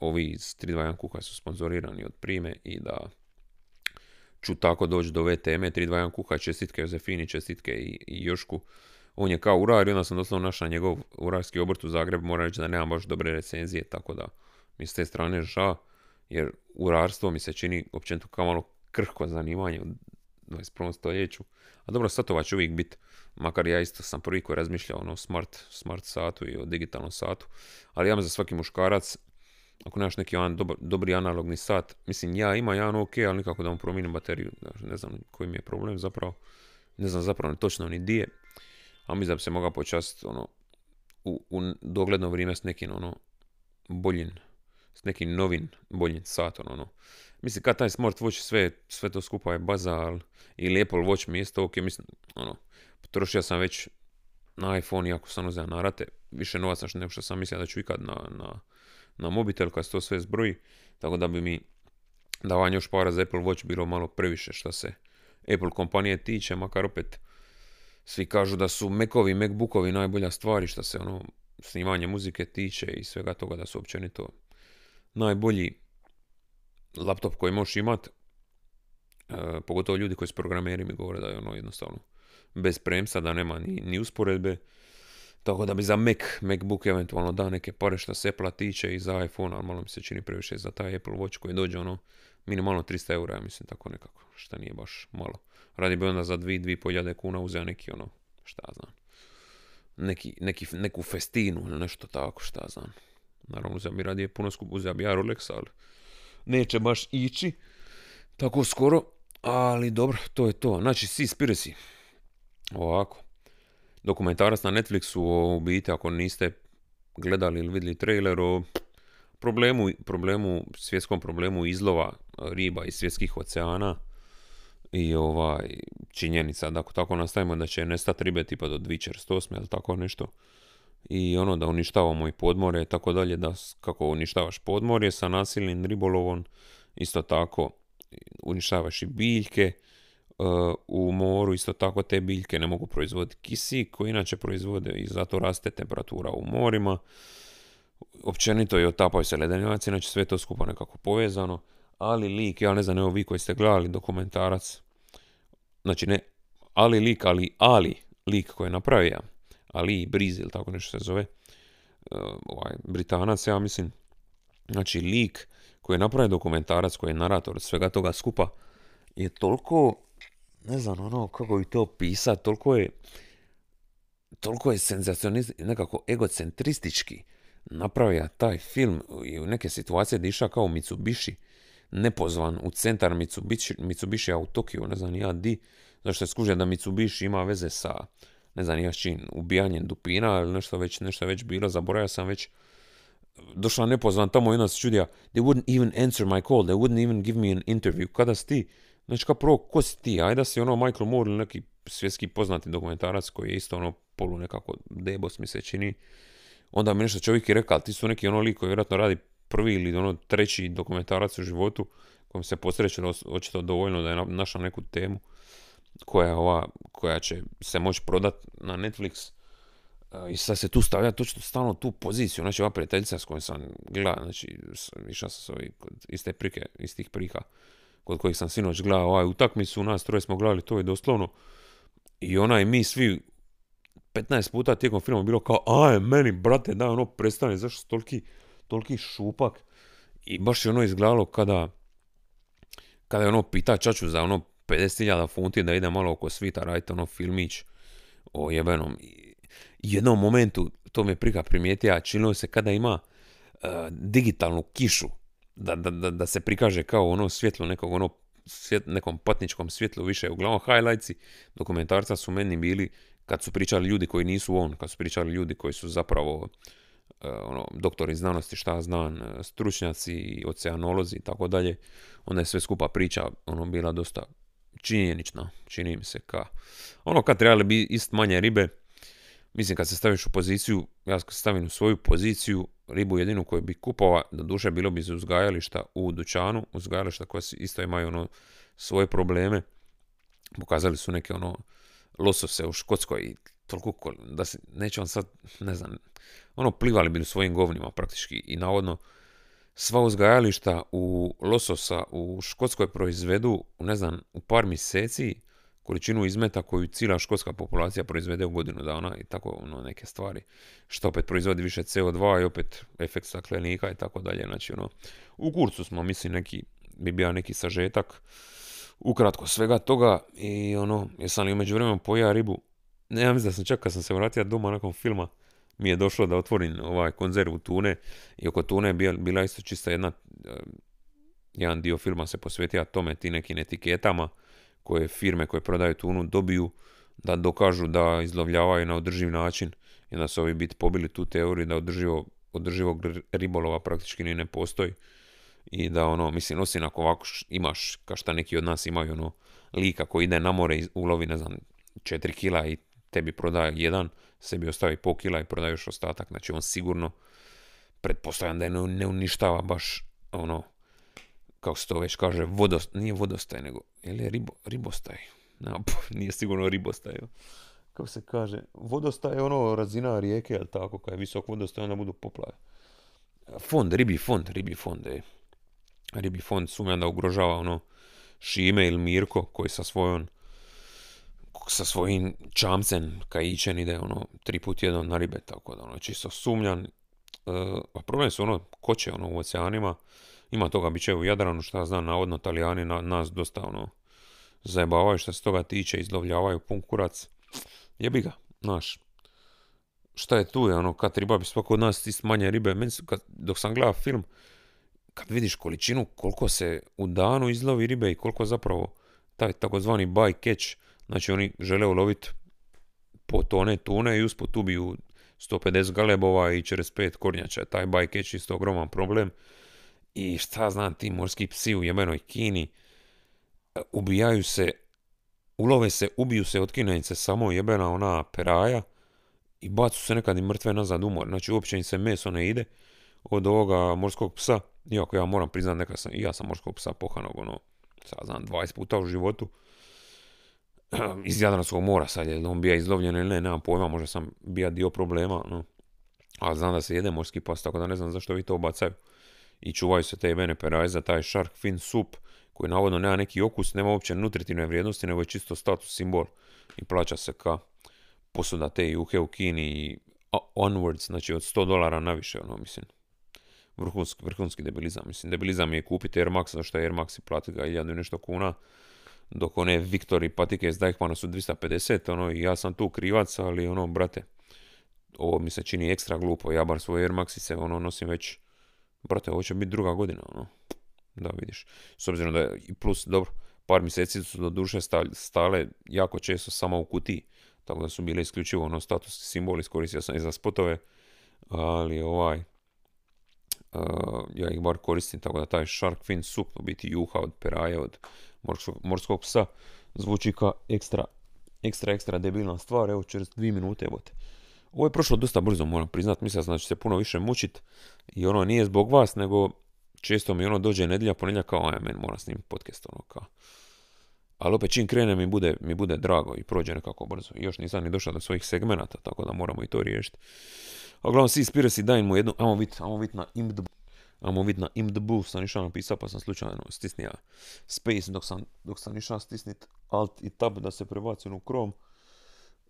B: ovi iz 321 kuha su sponzorirani od prime i da ću tako doći do ove teme. 321 kuha, čestitke Josefini, čestitke i, i Jošku. On je kao urar i onda sam doslovno našao njegov urarski obrt u Zagrebu. Moram reći da nemam baš dobre recenzije, tako da mi s te strane ža, jer urarstvo mi se čini općenito kao malo krhko zanimanje u 21. stoljeću. A dobro, satova će uvijek biti makar ja isto sam prvi koji razmišljao ono, o smart, smart satu i o digitalnom satu, ali ja za svaki muškarac, ako nemaš neki jedan dobri analogni sat, mislim ja ima jedan ok, ali nikako da mu promijenim bateriju, ne znam koji mi je problem zapravo, ne znam zapravo ni točno ni di je, a mislim da bi se mogao počastiti ono, u, u dogledno vrijeme s nekim ono, boljim, s nekim novim boljim satom, ono. Mislim, kad taj smartwatch sve, sve to skupa je baza, ili Apple Watch mi isto ok, mislim, ono, Potrošio sam već na iPhone, iako sam uzeo na rate, više novaca nego što sam mislio da ću ikad na, na, na mobitel kad se to sve zbroji, tako da bi mi davanje još para za Apple Watch bilo malo previše što se Apple kompanije tiče, makar opet svi kažu da su Macovi, Macbookovi najbolja stvari što se ono snimanje muzike tiče i svega toga da su općenito najbolji laptop koji možeš imat, e, pogotovo ljudi koji su programeri mi govore da je ono jednostavno bez premsa, da nema ni, ni usporedbe. Tako da bi za Mac, MacBook eventualno da neke pare što se Apple tiče i za iPhone, ali malo mi se čini previše za taj Apple Watch koji dođe ono minimalno 300 eura, ja mislim tako nekako, što nije baš malo. Radi bi onda za 2-2,5 kuna uzeo neki ono, šta znam, neki, neki, neku festinu nešto tako, šta znam. Naravno, uzeo bi radije puno skup, uzeo bi ja Rolex, ali neće baš ići tako skoro, ali dobro, to je to. Znači, Seaspiracy, ovako, dokumentarac na Netflixu o u biti, ako niste gledali ili vidjeli trailer o problemu, problemu, svjetskom problemu izlova riba iz svjetskih oceana i ovaj, činjenica da ako tako nastavimo da će nestati ribe tipa do 2048 ili tako nešto? I ono da uništavamo i podmore i tako dalje, da kako uništavaš podmorje sa nasilnim ribolovom, isto tako uništavaš i biljke, u moru isto tako te biljke ne mogu proizvoditi kisik koji inače proizvode i zato raste temperatura u morima. Općenito i otapaju se ledenjaci, znači sve to skupa nekako povezano. Ali lik, ja ne znam, evo vi koji ste gledali dokumentarac, znači ne ali lik, ali ali lik koji je napravio, ali Brizil, tako nešto se zove, e, ovaj, Britanac, ja mislim, znači lik koji je napravio dokumentarac, koji je narator svega toga skupa, je toliko ne znam, ono, kako bi to opisati, toliko je, toliko je senzacionist, nekako egocentristički napravio taj film i u neke situacije diša kao Mitsubishi, nepozvan u centar Mitsubishi, Mitsubishi u Tokiju, ne znam ja di, zašto je skužio da Mitsubishi ima veze sa, ne znam ja čin, ubijanjem dupina ili nešto već, nešto već bilo, zaboravio sam već, došla nepozvan tamo i se čudija, they wouldn't even answer my call, they wouldn't even give me an interview, kada si ti, Znači kao prvo, ko si ti? Ajde si ono Michael Moore ili neki svjetski poznati dokumentarac koji je isto ono polu nekako debos mi se čini. Onda mi nešto čovjek je rekao, ti su neki ono lik koji vjerojatno radi prvi ili ono treći dokumentarac u životu kojem se posreće očito dovoljno da je našao neku temu koja, ova, koja će se moći prodat na Netflix. I sad se tu stavlja točno stalno tu poziciju. Znači ova prijateljica s kojom sam gledao, znači išao sam s ovih iste prike, istih prika kod kojih sam sinoć gledao ovaj utakmicu, nas troje smo gledali to je doslovno. I ona i mi svi 15 puta tijekom filma bilo kao aj meni brate da ono prestane zašto toliki, toliki šupak? I baš je ono izgledalo kada kada je ono pita čaču za ono 50.000 funti da ide malo oko svita raditi ono filmić o jebenom. Jednom momentu to me prika primijetio činilo se kada ima uh, digitalnu kišu da, da, da, se prikaže kao ono svjetlo nekog ono svjet, nekom patničkom svjetlu više. Uglavnom highlightsi dokumentarca su meni bili kad su pričali ljudi koji nisu on, kad su pričali ljudi koji su zapravo uh, ono, doktori znanosti, šta znam, e, stručnjaci, oceanolozi i tako dalje, onda je sve skupa priča ono bila dosta činjenična, čini mi se ka. Ono kad trebali bi ist manje ribe, mislim kad se staviš u poziciju, ja se stavim u svoju poziciju, ribu jedinu koju bi kupovao, do duše bilo bi za uzgajališta u dućanu, uzgajališta koja isto imaju ono svoje probleme. Pokazali su neke ono losose u Škotskoj i toliko da se, neće vam sad, ne znam, ono plivali bi u svojim govnima praktički i navodno sva uzgajališta u lososa u Škotskoj proizvedu, ne znam, u par mjeseci količinu izmeta koju cijela škotska populacija proizvede u godinu dana i tako ono, neke stvari. Što opet proizvodi više CO2 i opet efekt staklenika i tako dalje. Znači ono, u kurcu smo mislim neki, bi bio neki sažetak ukratko svega toga i ono, jesam li umeđu vremenom pojao ribu. Ne, ja mislim da sam čak kad sam se vratio doma nakon filma, mi je došlo da otvorim ovaj konzervu tune i oko tune je bila isto čista jedna, eh, jedan dio filma se posvetio tome, ti nekim etiketama koje firme koje prodaju tunu dobiju da dokažu da izlovljavaju na održiv način i da su ovi biti pobili tu teoriju da održivo, održivog ribolova praktički ni ne postoji i da ono, mislim, osim ako ovako imaš, kao šta neki od nas imaju ono, lika koji ide na more i ulovi, ne znam, 4 kila i tebi prodaje jedan, sebi ostavi pol kila i prodaje još ostatak, znači on sigurno pretpostavljam da je ne uništava baš ono, kako se to već kaže, vodost, nije vodostaj, nego, je li ribo, ribostaj? No, nije sigurno ribostaj. Kako se kaže, vodostaj je ono razina rijeke, ali tako, kad je visok vodostaj, onda budu poplave. Fond, ribi fond, ribi fond, je. ribi fond sumnjam da ugrožava ono Šime ili Mirko koji sa svojom sa svojim čamcem kajićen ide ono tri put jedan na ribe, tako da ono čisto sumnjan. E, a problem su ono koće ono u oceanima, ima toga bit će u Jadranu, šta znam, navodno Italijani na, nas dosta ono zajebavaju što se toga tiče, izlovljavaju pun kurac. Jebi ga, znaš. Šta je tu je ono, kad riba bi svako od nas ist manje ribe, meni kad, dok sam gledao film, kad vidiš količinu koliko se u danu izlovi ribe i koliko zapravo taj takozvani buy catch, znači oni žele uloviti po tone tune i usput bi 150 galebova i 45 kornjača. Taj buy catch isto ogroman problem. I šta znam ti morski psi u jebenoj Kini ubijaju se, ulove se, ubiju se od kinenice samo jebena ona peraja i bacu se nekad i mrtve nazad umor. Znači uopće im se meso ne ide od ovoga morskog psa. Iako ja moram priznat, neka sam, i ja sam morskog psa pohanog, ono, sad znam, 20 puta u životu. Iz Jadranskog mora sad, je on bija izlovljen ili ne, nemam pojma, možda sam bija dio problema, no. Ali znam da se jede morski pas, tako da ne znam zašto vi to bacaju. I čuvaju se te jebene peraje za taj shark fin sup, koji navodno nema neki okus, nema uopće nutritivne vrijednosti, nego je čisto status simbol. I plaća se ka posuda te juhe u Kini i onwards, znači od 100 dolara naviše, ono, mislim vrhunski, vrhunski debilizam. Mislim, debilizam je kupiti Air Max, zašto je Air Max i plati ga i nešto kuna, dok one Victor i patike iz Deichmana su 250, ono, i ja sam tu krivac, ali ono, brate, ovo mi se čini ekstra glupo, ja bar svoj Air se ono, nosim već, brate, ovo će biti druga godina, ono, da vidiš. S obzirom da je, plus, dobro, par mjeseci su do duše stale jako često samo u kutiji, tako da su bile isključivo ono status simbol, iskoristio sam i za spotove, ali ovaj, ja ih bar koristim, tako da taj shark fin sup, u biti juha od peraje, od morskog, morskog psa, zvuči kao ekstra, ekstra, ekstra debilna stvar, evo čez dvije minute, evo te. Ovo je prošlo dosta brzo, moram priznat, mislim da će se puno više mučit i ono nije zbog vas, nego često mi ono dođe nedjelja, ponedjelja kao, aj, men moram snimiti podcast, ono kao. Ali opet čim krene mi bude, mi bude drago i prođe nekako brzo. I još nisam ni došao do svojih segmenata, tako da moramo i to riješiti. A uglavnom Seaspiracy daj mu jednu, ajmo vidjeti, ajmo vidjeti na IMDb, ajmo vidjeti na IMDb, sam išao napisao pa sam slučajno stisnija space dok sam, dok sam išao stisnit alt i tab da se prebacim u Chrome.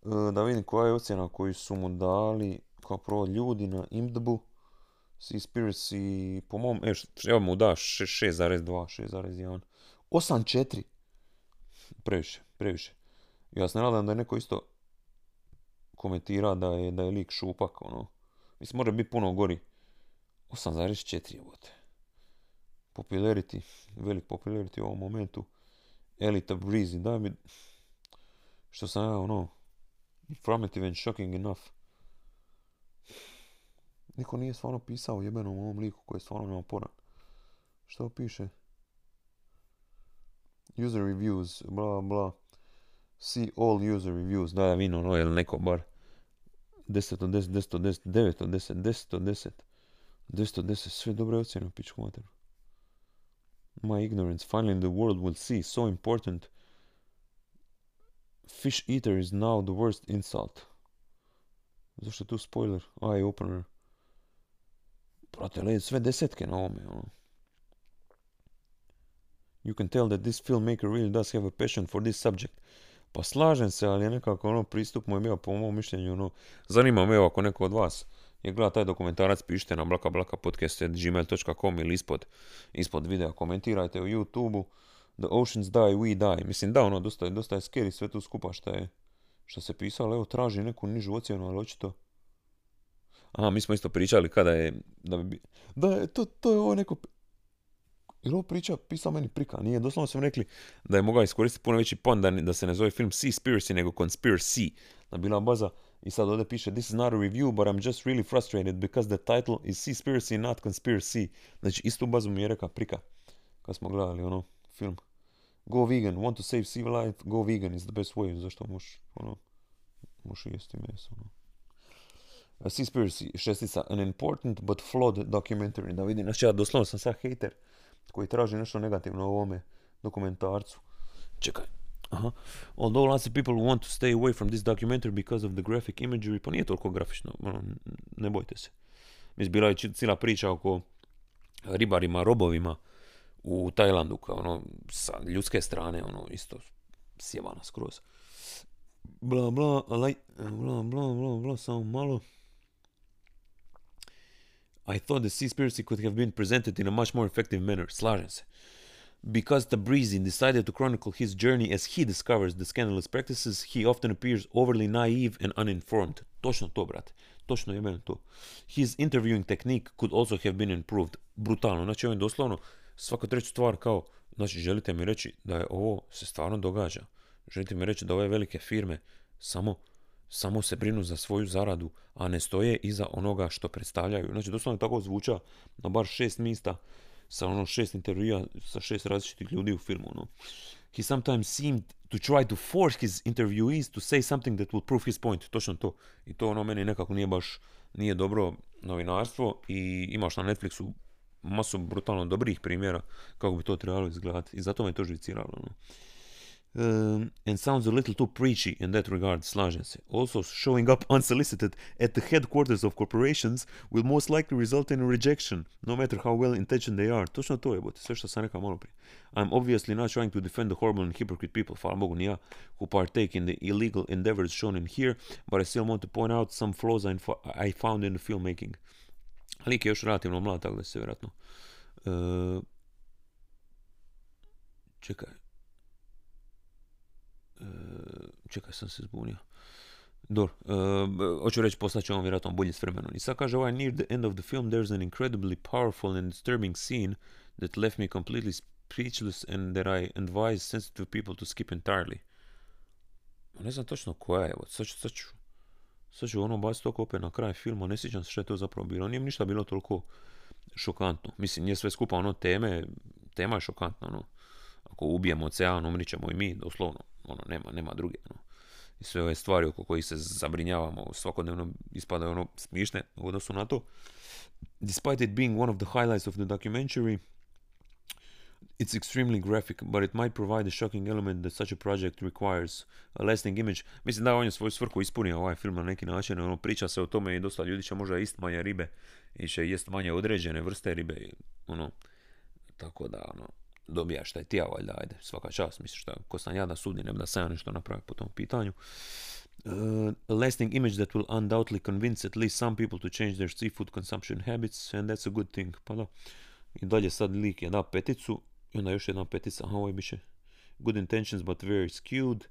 B: E, da vidim koja je ocjena koju su mu dali kao prvo ljudi na IMDb-u. Seaspiracy, po mom, evo mu da 6.2, 6.1. 8.4. Previše, previše. Ja se nadam da je neko isto komentira da je, da je lik šupak, ono. Mislim, može biti puno gori. 8.4 te. Popularity, velik popularity u ovom momentu. Elita Breezy, da mi... Što sam ja, ono... Informative and shocking enough. Niko nije stvarno pisao jebenom ovom liku koji je stvarno nema poran. Što piše? User reviews, bla bla. See all user reviews. Da, da vino, ono, ili neko bar. 10 od 10, 10 od 10, 9 od 10, 10 od 10, 10 od 10, sve dobre ocjene u pičku materu. My ignorance, finally the world will see, so important. Fish eater is now the worst insult. Zašto je tu spoiler? Eye opener. Brate, sve desetke na ovome, ono. You can tell that this filmmaker really does have a passion for this subject. Pa slažem se, ali je nekako ono pristup moj bio po mom mišljenju ono, zanima me ako neko od vas je gleda taj dokumentarac, pišite na blakablakapodcast.gmail.com ili ispod, ispod videa komentirajte u YouTube-u The Oceans Die, We Die. Mislim da ono, dosta, dosta je scary sve tu skupa što je što se pisalo, evo traži neku nižu ocjenu, ali očito Aha, mi smo isto pričali kada je, da bi, da je, to, to je ovo neko, jer ovo priča pisao meni prika, nije, doslovno sam rekli da je mogao iskoristiti puno veći pon da, da se ne zove film Seaspiracy nego Conspiracy, da bila baza i sad ovdje piše this is not a review but I'm just really frustrated because the title is Seaspiracy not Conspiracy. Znači istu bazu mi je rekao prika kad smo gledali ono film. Go vegan, want to save sea life, go vegan is the best way, zašto možeš ono, možeš jesti meso. Ono. A Seaspiracy, šestica, an important but flawed documentary, da vidim, znači ja doslovno sam sad hater koji traži nešto negativno u ovome dokumentarcu. Čekaj. Aha. Although lots of people want to stay away from this documentary because of the graphic imagery, pa nije toliko grafično, ono, ne bojte se. Mislim, bila je cijela priča oko ribarima, robovima u Tajlandu, kao ono, sa ljudske strane, ono, isto sjevana skroz. Bla, bla, like, bla, bla, bla, bla, samo malo. I thought the Seaspiracy could have been presented in a much more effective manner. Slažem se. Because Tabrizi decided to chronicle his journey as he discovers the scandalous practices, he often appears overly naive and uninformed. Točno to, brate. Točno je meni to. His interviewing technique could also have been improved. Brutalno. Znači, on je doslovno svaka treća stvar kao, znači, želite mi reći da je ovo se stvarno događa. Želite mi reći da ove velike firme samo samo se brinu za svoju zaradu, a ne stoje iza onoga što predstavljaju. Znači, doslovno tako zvuča na bar šest mista sa ono šest intervjua sa šest različitih ljudi u filmu. No. He sometimes seemed to try to force his interviewees to say something that would prove his point. Točno to. I to ono meni nekako nije baš nije dobro novinarstvo i imaš na Netflixu masu brutalno dobrih primjera kako bi to trebalo izgledati. I zato me to žviciralo. No. Um, and sounds a little too preachy in that regard, slažem se. Also, showing up unsolicited at the headquarters of corporations will most likely result in a rejection, no matter how well intentioned they are. Točno to je, bote, sve što sam rekao malo prije. I'm obviously not trying to defend the horrible and hypocrite people, hvala Bogu ni who partake in the illegal endeavors shown in here, but I still want to point out some flaws I, I found in the filmmaking. Lik je još relativno mlad, tako da se vjerojatno... Uh, čekaj, čekaj sam se zbunio. Dobro, uh, hoću reći poslat će vjerojatno bolje s vremenom. I sad kaže ovaj, near the end of the film there's an incredibly powerful and disturbing scene that left me completely speechless and that I advise sensitive people to skip entirely. Ne znam točno koja je, sad ću, sad ću, sad ću ono baciti to opet na kraj filma, ne sjećam se što je to zapravo bilo, nije ništa bilo toliko šokantno. Mislim, nije sve skupa ono teme, tema je šokantna, ono, ako ubijemo ocean, umrit ćemo i mi, doslovno ono, nema, nema druge. Ono. I sve ove stvari oko kojih se zabrinjavamo svakodnevno ispadaju ono smišne u odnosu na to. Despite it being one of the highlights of the documentary, it's extremely graphic, but it might provide a shocking element that such a project requires a lasting image. Mislim da on je svoju svrhu ispunio ovaj film na neki način, ono, priča se o tome i dosta ljudi će možda ist manje ribe i će jest manje određene vrste ribe, ono, tako da, ono, dobijaš taj tija, valjda, ajde, svaka čast, misliš šta, ko sam ja da sudim, ne da sam ja nešto napravio po tom pitanju. Uh, a lasting image that will undoubtedly convince at least some people to change their seafood consumption habits, and that's a good thing. Pa da. I dalje sad lik je da peticu, još petica, aha, ovo je biće good intentions but very skewed.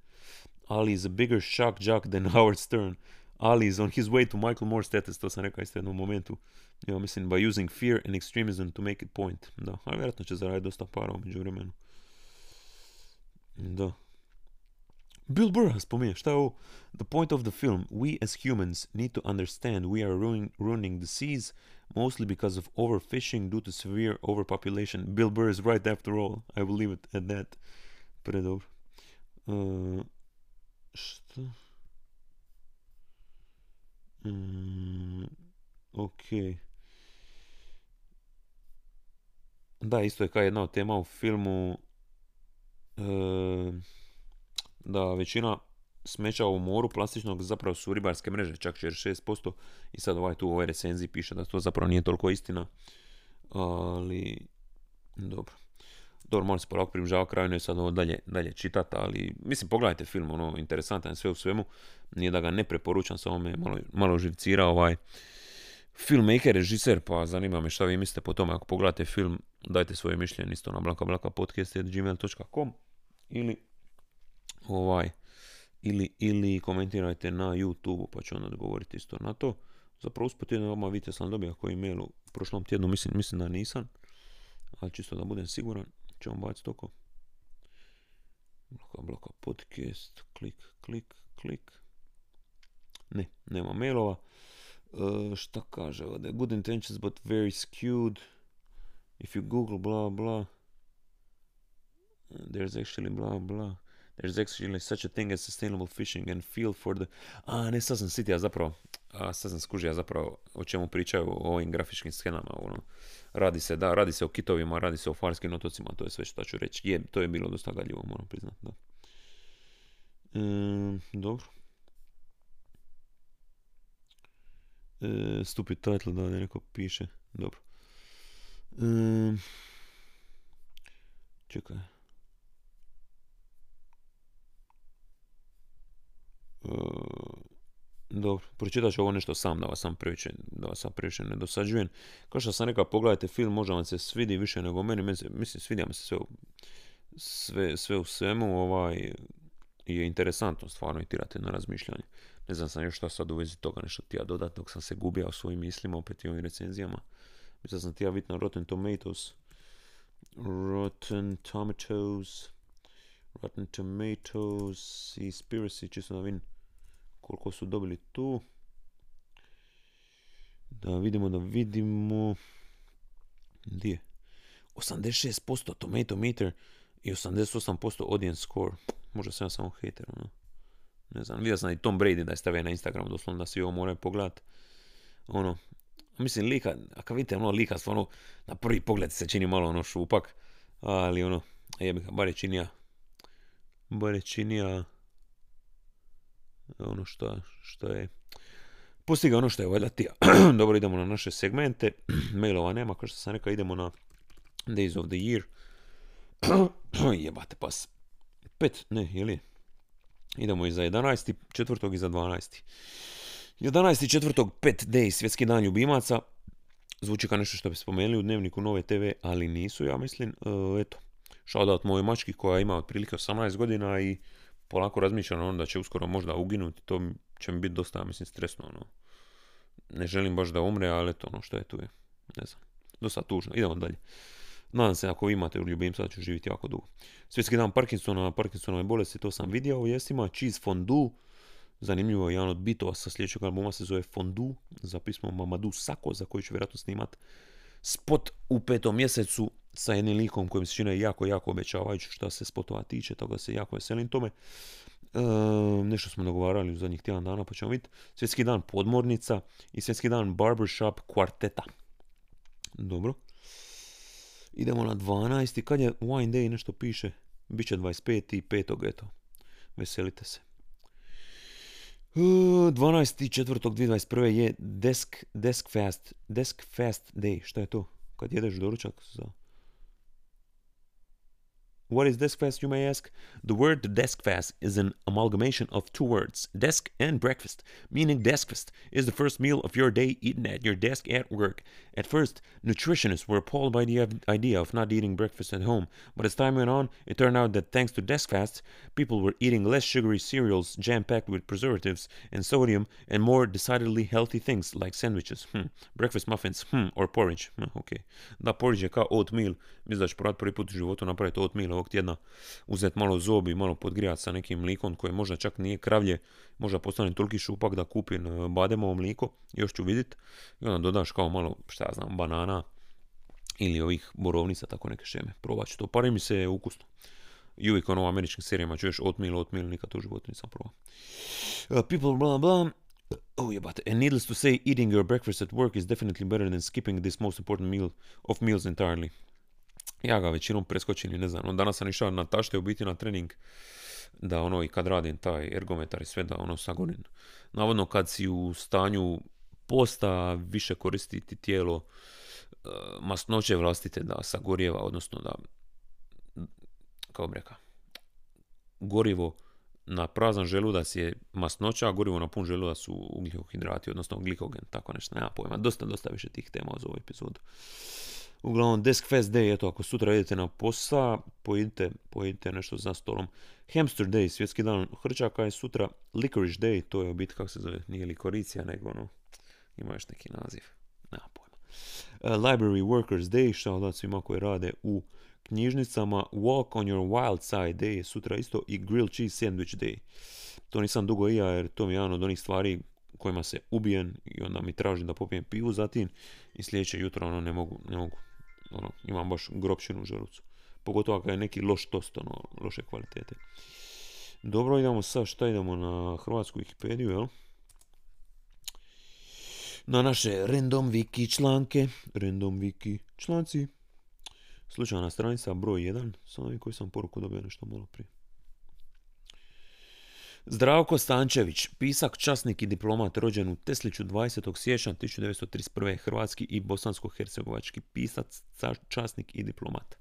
B: Ali is a bigger shock jock than Howard Stern. Ali is on his way to Michael Moore status, to sam rekao isto jednom momentu. Ja mislim, by using fear and extremism to make it point. Da, a vjerojatno će zaraditi dosta para umeđu vremenu. Da. Bill Burr spominje, šta je ovo? The point of the film, we as humans need to understand we are ruining, ruining the seas mostly because of overfishing due to severe overpopulation. Bill Burr is right after all. I will leave it at that. Predobro. Uh? Mm, ok. Da, isto je kao jedna od tema u filmu e, da većina smeća u moru plastičnog zapravo su ribarske mreže, čak 6%. I sad ovaj tu u ovoj recenziji piše da to zapravo nije toliko istina. Ali, dobro. Dobro, moram se polako približavati kraju, ne sad ovo dalje, dalje čitati, ali mislim, pogledajte film, ono, interesantan je sve u svemu. Nije da ga ne preporučam, samo me malo, malo živcira ovaj filmmaker, režiser, pa zanima me šta vi mislite po tome. Ako pogledate film, dajte svoje mišljenje isto na blakablakapodcast.gmail.com ili ovaj ili, ili komentirajte na YouTube pa ću onda odgovoriti isto na to. Zapravo usput jedno vama vidite sam dobio koji mail u prošlom tjednu, mislim, mislim da nisam, ali čisto da budem siguran ćemo baciti oko. Bloka, bloka, podcast, klik, klik, klik. Ne, nema mailova. Uh, šta kaže ovdje? Good intentions but very skewed. If you google blah blah. There's actually blah blah. There's actually such a thing as sustainable fishing and feel for the... A, ne, sad sam sitija zapravo. A, sad sam skužio zapravo o čemu pričaju o ovim grafičkim skenama. Ono. Radi se, da, radi se o kitovima, radi se o farskim otocima, to je sve što ću reći. Je, to je bilo dosta galjivo, moram priznati, da. E, dobro. E, stupid title, da, neko piše. Dobro. E, Čekaj. Dobro, pročitat ću ovo nešto sam da vas sam previše, da vas sam previše ne dosađujem. Kao što sam rekao, pogledajte film, možda vam se svidi više nego meni, meni mislim, svidja se sve, sve, sve u svemu, ovaj, je interesantno stvarno i tirate na razmišljanje. Ne znam sam još šta sad u vezi toga nešto ti ja dodat dok sam se gubio u svojim mislima opet i ovim recenzijama. Mislim sam ti ja na Rotten Tomatoes. Rotten Tomatoes. Rotten Tomatoes i Spiracy, čisto da vidim koliko su dobili tu. Da vidimo, da vidimo. Gdje? je? 86% Tomato Meter i 88% Audience Score. Možda sam ja samo hater, ono. Ne znam, vidio sam i Tom Brady da je stavio na Instagram, doslovno da svi ovo moraju pogledat. Ono, mislim, lika, a kad vidite ono lika, stvarno, na prvi pogled se čini malo ono šupak, ali ono, jebi ga, bar je činija, bar je činija ono što, što je postigao ono što je valjda tija. Dobro, idemo na naše segmente. Mailova nema, kao što sam rekao, idemo na Days of the Year. Jebate pas. Pet, ne, je li? Idemo i za 11. četvrtog i za 12. 11. četvrtog, pet day, svjetski dan ljubimaca. Zvuči kao nešto što bi spomenuli u dnevniku Nove TV, ali nisu, ja mislim. E, eto, shoutout mojoj mački koja ima otprilike 18 godina i polako razmišljam ono da će uskoro možda uginuti, to će mi biti dosta, mislim, stresno, ono. Ne želim baš da umre, ali eto, ono što je tu je. Ne znam. Dosta tužno. Idemo dalje. Nadam se ako imate u ljubimca da ću živjeti jako dugo. Svjetski dan Parkinsona, Parkinsonove bolesti, to sam vidio u vijestima. Cheese Fondue, zanimljivo, jedan od bitova sa sljedećeg albuma se zove Fondue, za pismo Mamadou Sako, za koji ću vjerojatno snimat spot u petom mjesecu sa jednim likom kojim se čine jako, jako obećavajući što se spotova tiče, toga se jako veselim tome. E, nešto smo dogovarali u zadnjih tjedan dana, pa ćemo vidjeti. Svjetski dan podmornica i svjetski dan barbershop kvarteta. Dobro. Idemo na 12. Kad je Wine Day, nešto piše. Biće 25. i 5. eto. Veselite se. E, 12.4.2021. je Desk, desk Fast, Desk Fast Day. Šta je to? Kad jedeš doručak za... What is desk fast, you may ask? The word desk fast is an amalgamation of two words, desk and breakfast, meaning desk fast is the first meal of your day eaten at your desk at work. At first, nutritionists were appalled by the idea of not eating breakfast at home, but as time went on, it turned out that thanks to desk fasts, people were eating less sugary cereals jam-packed with preservatives and sodium and more decidedly healthy things like sandwiches, hmm, breakfast muffins, hmm, or porridge. Hmm, ok. Da, je kao oatmeal. Ću porat prvi put u oatmeal ovog tjedna. Uzeti malo zobi, malo podgrijati sa nekim mlikom koje možda čak nije kravlje, možda postane toliki šupak da kupim e, bademovo mliko, još ću vidit. I onda dodaš kao malo, šta ja znam, banana ili ovih borovnica, tako neke šeme. Probat ću to, pari mi se ukusno. I uvijek ono u američkim serijama čuješ oatmeal, oatmeal, nikad to u životu nisam probao. Uh, people blah blah. Oh jebate. And needless to say, eating your breakfast at work is definitely better than skipping this most important meal of meals entirely. Ja ga većinom preskočim i ne znam. ono, Danas sam išao na tašte u biti na trening da ono i kad radim taj ergometar i sve da ono sagonim. Navodno kad si u stanju posta više koristiti tijelo e, masnoće vlastite da sagorijeva, odnosno da kako bi rekao, gorivo na prazan želudac je masnoća, a gorivo na pun želudac su ugljikohidrati, odnosno glikogen, tako nešto, nema pojma. Dosta, dosta više tih tema za ovu epizodu. Uglavnom, Desk Fest Day, eto, ako sutra idete na posao, pojedite, pojedite nešto za stolom. Hamster Day, svjetski dan hrčaka je sutra. Licorice Day, to je u biti, kako se zove, nije likoricija, nego ono, ima još neki naziv. Nema pojma. Uh, Library Workers Day, šta da svima koji rade u knjižnicama. Walk on your wild side day je sutra isto i Grilled Cheese Sandwich Day. To nisam dugo i ja jer to mi je jedan od onih stvari kojima se ubijem i onda mi tražim da popijem pivu zatim i sljedeće jutro ono ne mogu, ne mogu, ono, imam baš gropčinu u želucu. Pogotovo ako je neki loš tost, ono, loše kvalitete. Dobro, idemo sad, šta idemo na hrvatsku Wikipediju, jel? Na naše random wiki članke, random wiki članci. Slučajna stranica broj 1, samo koji sam poruku dobio nešto malo prije. Zdravko Stančević, pisak, časnik i diplomat rođen u Tesliću 20. siječnja 1931. Hrvatski i bosansko-hercegovački pisac, časnik i diplomat.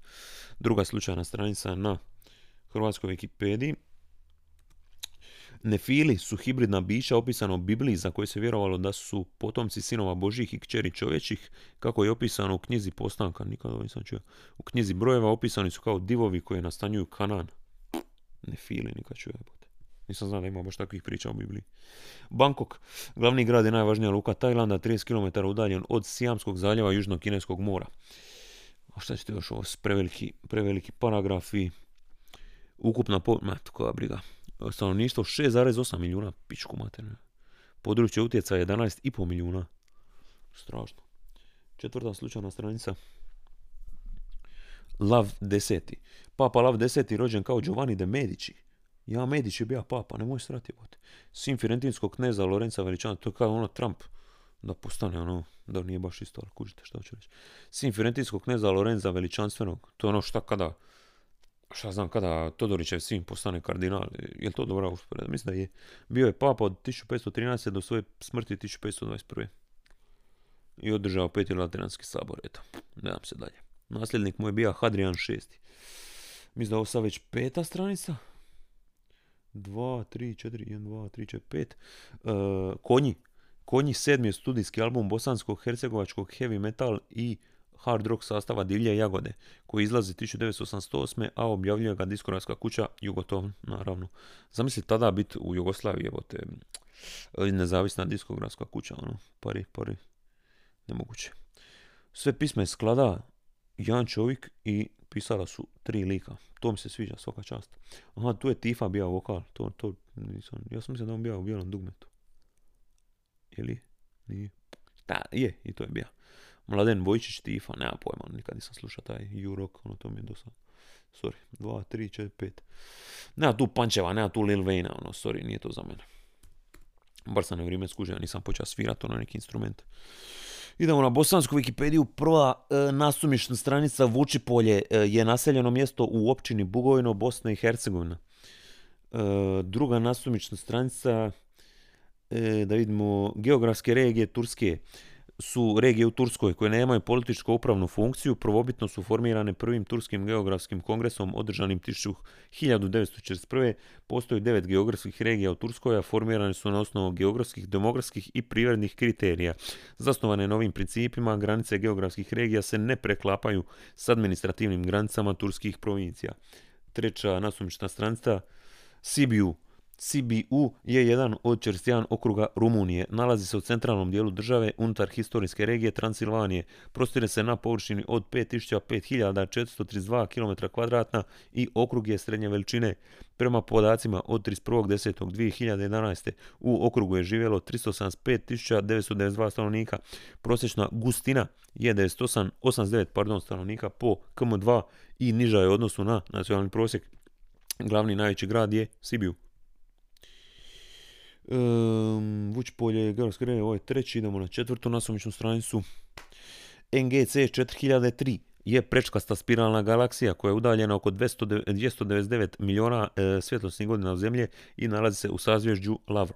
B: Druga slučajna stranica na hrvatskoj Wikipediji. Nefili su hibridna bića opisana u Bibliji za koje se vjerovalo da su potomci sinova Božih i kćeri čovječih, kako je opisano u knjizi Postanka, nikada nisam čuo. U knjizi brojeva opisani su kao divovi koji nastanjuju Kanan. Nefili, nikad čuo. Nisam znao da ima baš takvih priča u Bibliji. Bangkok, glavni grad je najvažnija luka Tajlanda, 30 km udaljen od Sijamskog zaljeva Južnog kineskog mora. A šta ćete još ovo, preveliki, preveliki paragrafi, ukupna po... koja briga. Stanovništvo 6,8 milijuna, pičku materne. Područje utjecaja 11,5 milijuna. Strašno. Četvrta slučajna stranica. Lav deseti. Papa Lav deseti rođen kao Giovanni de Medici ja Medić je bio papa, nemoj srati bote. Sin Firentinskog kneza Lorenza Veličana, to je kao ono Trump da postane ono, da nije baš isto, ali kužite što ću reći. Sin Firentinskog kneza Lorenza Veličanstvenog, to je ono šta kada, šta znam, kada Todorićev sin postane kardinal, je li to dobra usporeda? Mislim da je. Bio je papa od 1513. do svoje smrti 1521. I održao peti lateranski sabor, eto, ne se dalje. Nasljednik mu je bio Hadrian VI. Mislim da ovo sad već peta stranica, 2, 3, 4, 1, 2, 3, 4, 5. konji. Konji sedmi je studijski album bosanskog hercegovačkog heavy metal i hard rock sastava Divlje Jagode, koji izlazi 1988. a objavljuje ga diskografska kuća Jugotov, naravno. Zamisli tada biti u Jugoslaviji, evo te, nezavisna diskografska kuća, ono, pari, pari, nemoguće. Sve pisme sklada jedan čovjek i pisala su tri lika. To mi se sviđa, svaka čast. Aha, tu je Tifa bio vokal. To, to nisam, ja sam mislio da on bio u bijelom dugmetu. Je li? Nije. Da, je, i to je bio. Mladen Vojčić Tifa, nema pojma, nikad nisam slušao taj U-Rock, ono to mi je dosta. Sorry, 2, 3, 4, 5. Nema tu pančeva, nema tu Lil Wayne, ono, sorry, nije to za mene. Bar sam na vrijeme skužio, nisam počeo svirati ono neki instrument. Idemo na bosansku Wikipediju. Prva e, nasumišna stranica Vučipolje e, je naseljeno mjesto u općini Bugojno, Bosna i Hercegovina. E, druga nasumična stranica, e, da vidimo, geografske regije Turske su regije u Turskoj koje nemaju političko upravnu funkciju, prvobitno su formirane prvim turskim geografskim kongresom održanim 1941. Postoji devet geografskih regija u Turskoj, a formirane su na osnovu geografskih, demografskih i privrednih kriterija. Zasnovane novim principima, granice geografskih regija se ne preklapaju s administrativnim granicama turskih provincija. Treća nasumična stranica, Sibiu, CBU je jedan od čerstijan okruga Rumunije. Nalazi se u centralnom dijelu države unutar historijske regije Transilvanije. Prostire se na površini od 5532 km kvadratna i okrug je srednje veličine. Prema podacima od 31.10.2011. u okrugu je živjelo 375.992 stanovnika. Prosječna gustina je 98, pardon, stanovnika po KM2 i niža je u odnosu na nacionalni prosjek. Glavni najveći grad je Sibiu. Um, Vučpolje, Geografske regije, ovo je treći, idemo na četvrtu nasumičnu stranicu. NGC 4003 je prečkasta spiralna galaksija koja je udaljena oko 299 milijuna e, svjetlosnih godina od Zemlje i nalazi se u sazvježđu Lav.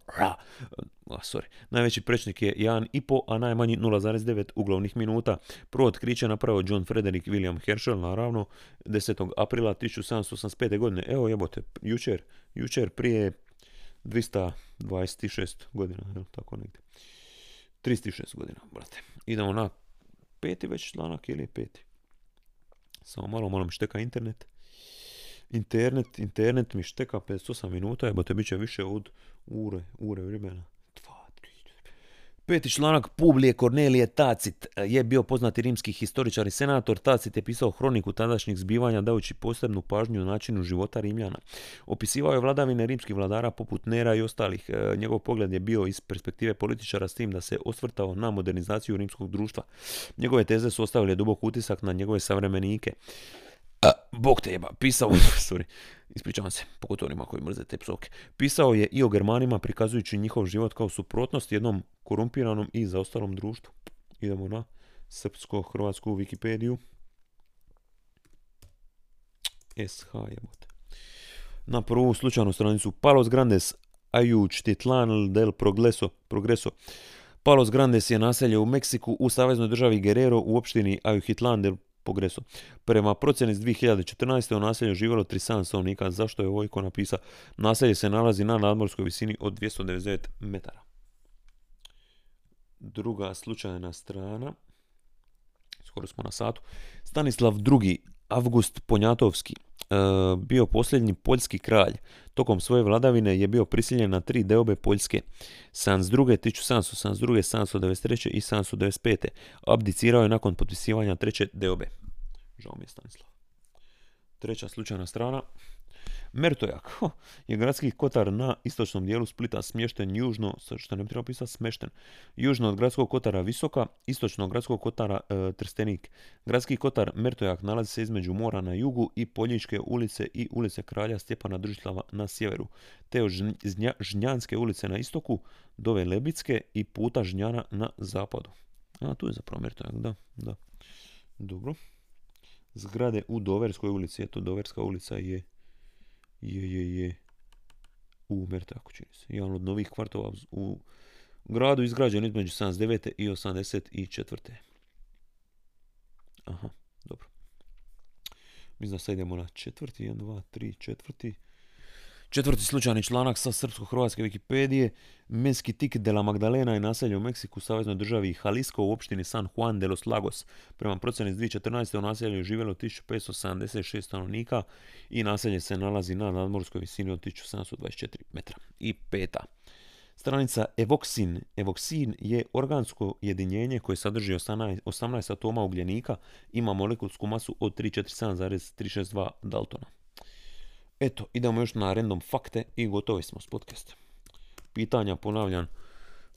B: sorry. Najveći prečnik je 1,5, a najmanji 0,9 uglavnih minuta. Prvo otkriće napravio John Frederick William Herschel, naravno, 10. aprila 1785. godine. Evo jebote, jučer, jučer prije 226 godina, jel, tako negdje. 36 godina, brate. Idemo na peti već članak ili peti. Samo malo, malo mi šteka internet. Internet, internet mi šteka 58 minuta, te bit će više od ure, ure vremena. Peti članak Publije Kornelije Tacit e, je bio poznati rimski historičar i senator. Tacit je pisao hroniku tadašnjih zbivanja dajući posebnu pažnju načinu života Rimljana. Opisivao je vladavine rimskih vladara poput Nera i ostalih. E, njegov pogled je bio iz perspektive političara s tim da se osvrtao na modernizaciju rimskog društva. Njegove teze su ostavile dubok utisak na njegove savremenike. Bog te jeba, pisao, sorry, ispričavam se, pogotovo onima koji mrze te psovke. Pisao je i o Germanima prikazujući njihov život kao suprotnost jednom korumpiranom i zaostalom društvu. Idemo na srpsko-hrvatsku Wikipediju. SH jebote. Na prvu slučajnu stranicu Palos Grandes Ayuchtitlan del Progreso, Progreso. Palos Grandes je naselje u Meksiku u saveznoj državi Guerrero u opštini Ayuhtitlan del Progreso. Prema procjeni iz 2014. u naselju živjelo 37 stanovnika. Zašto je Vojko napisao? Naselje se nalazi na nadmorskoj visini od 299 metara. Druga slučajna strana. Skoro smo na satu. Stanislav II. Avgust Ponjatovski bio posljednji poljski kralj. Tokom svoje vladavine je bio prisiljen na tri deobe Poljske. 72. 1772. 793. i 795. Abdicirao je nakon potpisivanja treće deobe. Žao mi je Stanislav. Treća slučajna strana. Mertojak je gradski kotar na istočnom dijelu Splita smješten južno, što ne bi trebalo pisati smješten, južno od gradskog kotara Visoka, istočno od gradskog kotara e, Trstenik. Gradski kotar Mertojak nalazi se između mora na jugu i Poljičke ulice i ulice Kralja Stjepana Držislava na sjeveru, te od Žnjanske ulice na istoku, dove Lebicke i puta Žnjana na zapadu. A, tu je zapravo Mertojak, da, da. Dobro. Zgrade u Doverskoj ulici, eto Doverska ulica je je, je, je u Mertaku čini se. Jedan od novih kvartova u gradu izgrađen između 79. i 84. Aha, dobro. Mislim da sad idemo na četvrti, 1, 2, 3, četvrti. Četvrti slučajni članak sa srpsko-hrvatske Wikipedije. Menski tik de la Magdalena je naselje u Meksiku, saveznoj državi Jalisco u opštini San Juan de los Lagos. Prema procjeni iz 2014. u naselju je živjelo 1576 stanovnika i naselje se nalazi na nadmorskoj visini od 1724 metra. I peta. Stranica Evoxin. Evoxin je organsko jedinjenje koje sadrži 18, 18 atoma ugljenika, ima molekulsku masu od 347,362 Daltona. Eto, idemo još na random fakte i gotovi smo s podcastom. Pitanja ponavljam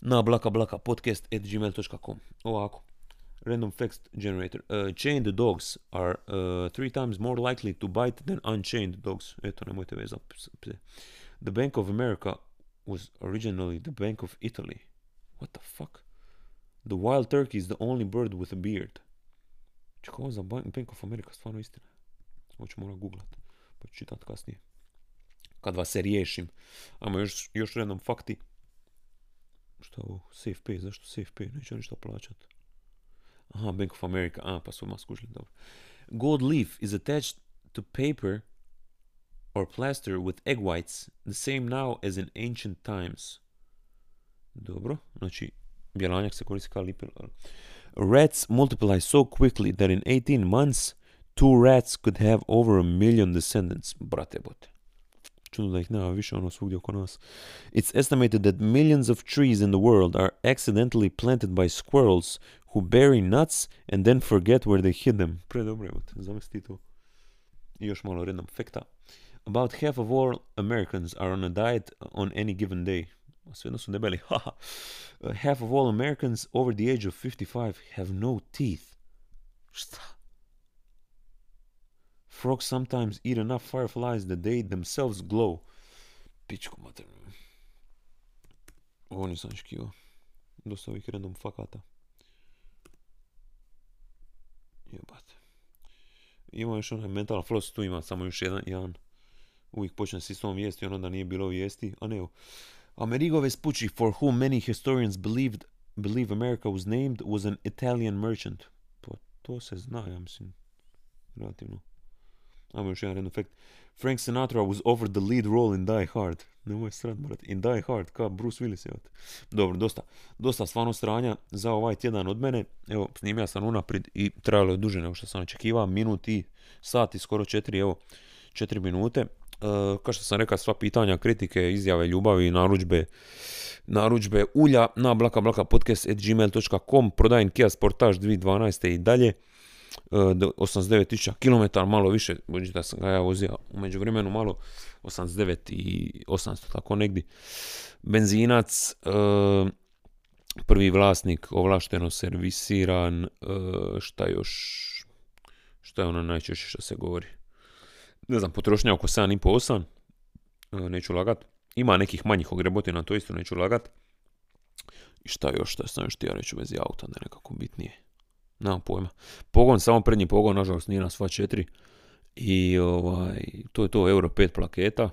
B: na blaka blaka podcast at gmail.com. Ovako. Random facts generator. Uh, chained dogs are uh, three times more likely to bite than unchained dogs. Eto, nemojte pse. The Bank of America was originally the Bank of Italy. What the fuck? The wild turkey is the only bird with a beard. Čekaj, ovo za Bank of America, stvarno istina. Ovo ću morat googlat pa ću kasnije. Kad vas se riješim. Ajmo još, još jednom fakti. Šta ovo? SafePay, zašto SafePay? Neće ništa plaćat. Aha, Bank of America, a pa su ma skužili, dobro. Gold leaf is attached to paper or plaster with egg whites, the same now as in ancient times. Dobro, znači bjelanjak se koristi kao lipil. Rats multiply so quickly that in 18 months two rats could have over a million descendants. Brate bote. Čudno da ih nema više ono svugdje oko nas. It's estimated that millions of trees in the world are accidentally planted by squirrels who bury nuts and then forget where they hid them. Pre dobro je, to. I još malo rednom fekta. About half of all Americans are on a diet on any given day. Svejedno su debeli. Uh, half of all Americans over the age of 55 have no teeth. Šta? Frogs sometimes eat enough fireflies that they themselves glow. Pičku maternu. Ovo nisam škivo. Dosta ovih random fakata. Jebate. Ima još onaj mental floss, tu ima samo još jedan, jedan. Uvijek počne s istom vijesti, ono da nije bilo vijesti. A ne, Amerigo Vespucci, for whom many historians believed, believe America was named, was an Italian merchant. Pa to se zna, ja mislim, relativno. Ajmo još jedan random fact. Frank Sinatra was offered the lead role in Die Hard. Nemoj srat, brat. In Die Hard, kao Bruce Willis, je Dobro, dosta. Dosta stvarno stranja za ovaj tjedan od mene. Evo, snimio sam unaprijed i trajalo je duže nego što sam očekivao. Minut i sat i skoro četiri, evo, četiri minute. Uh, kao što sam rekao, sva pitanja, kritike, izjave, ljubavi, naručbe, naručbe ulja na blakablakapodcast.gmail.com prodajem Kia Sportage 2012. i dalje. 89.000 km, malo više, budući da sam ga ja vozio umeđu vremenu malo, 89 i 800, tako negdje. Benzinac, e, prvi vlasnik, ovlašteno servisiran, e, šta još, šta je ono najčešće što se govori. Ne znam, potrošnja oko 7,5-8, e, neću lagat. Ima nekih manjih ogrebotina, to isto neću lagat. I šta još, šta sam još htio reći u vezi auta, da nekako bitnije. Nemam pojma. Pogon, samo prednji pogon, nažalost nije na sva četiri. I ovaj, to je to Euro 5 plaketa.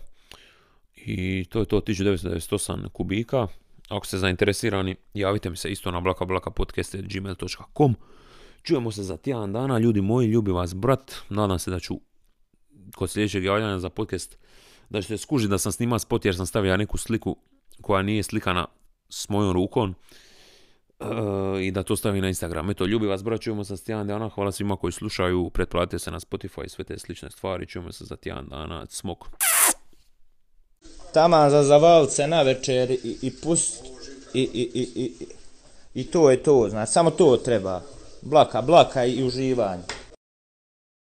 B: I to je to 1998 kubika. Ako ste zainteresirani, javite mi se isto na blakablakapodcast.gmail.com Čujemo se za tjedan dana, ljudi moji, ljubi vas brat. Nadam se da ću kod sljedećeg javljanja za podcast da ćete skužiti da sam snimao spot jer sam stavio neku sliku koja nije slikana s mojom rukom e, i da to stavi na Instagram. Eto, ljubi vas, brat, čujemo se za tjedan dana. Hvala svima koji slušaju, pretplatite se na Spotify i sve te slične stvari. Čujemo se za tjedan dana. Smok.
A: Taman za zavalce na večer i, i pust i, i, i, i, i to je to, znači samo to treba. Blaka, blaka i uživanje.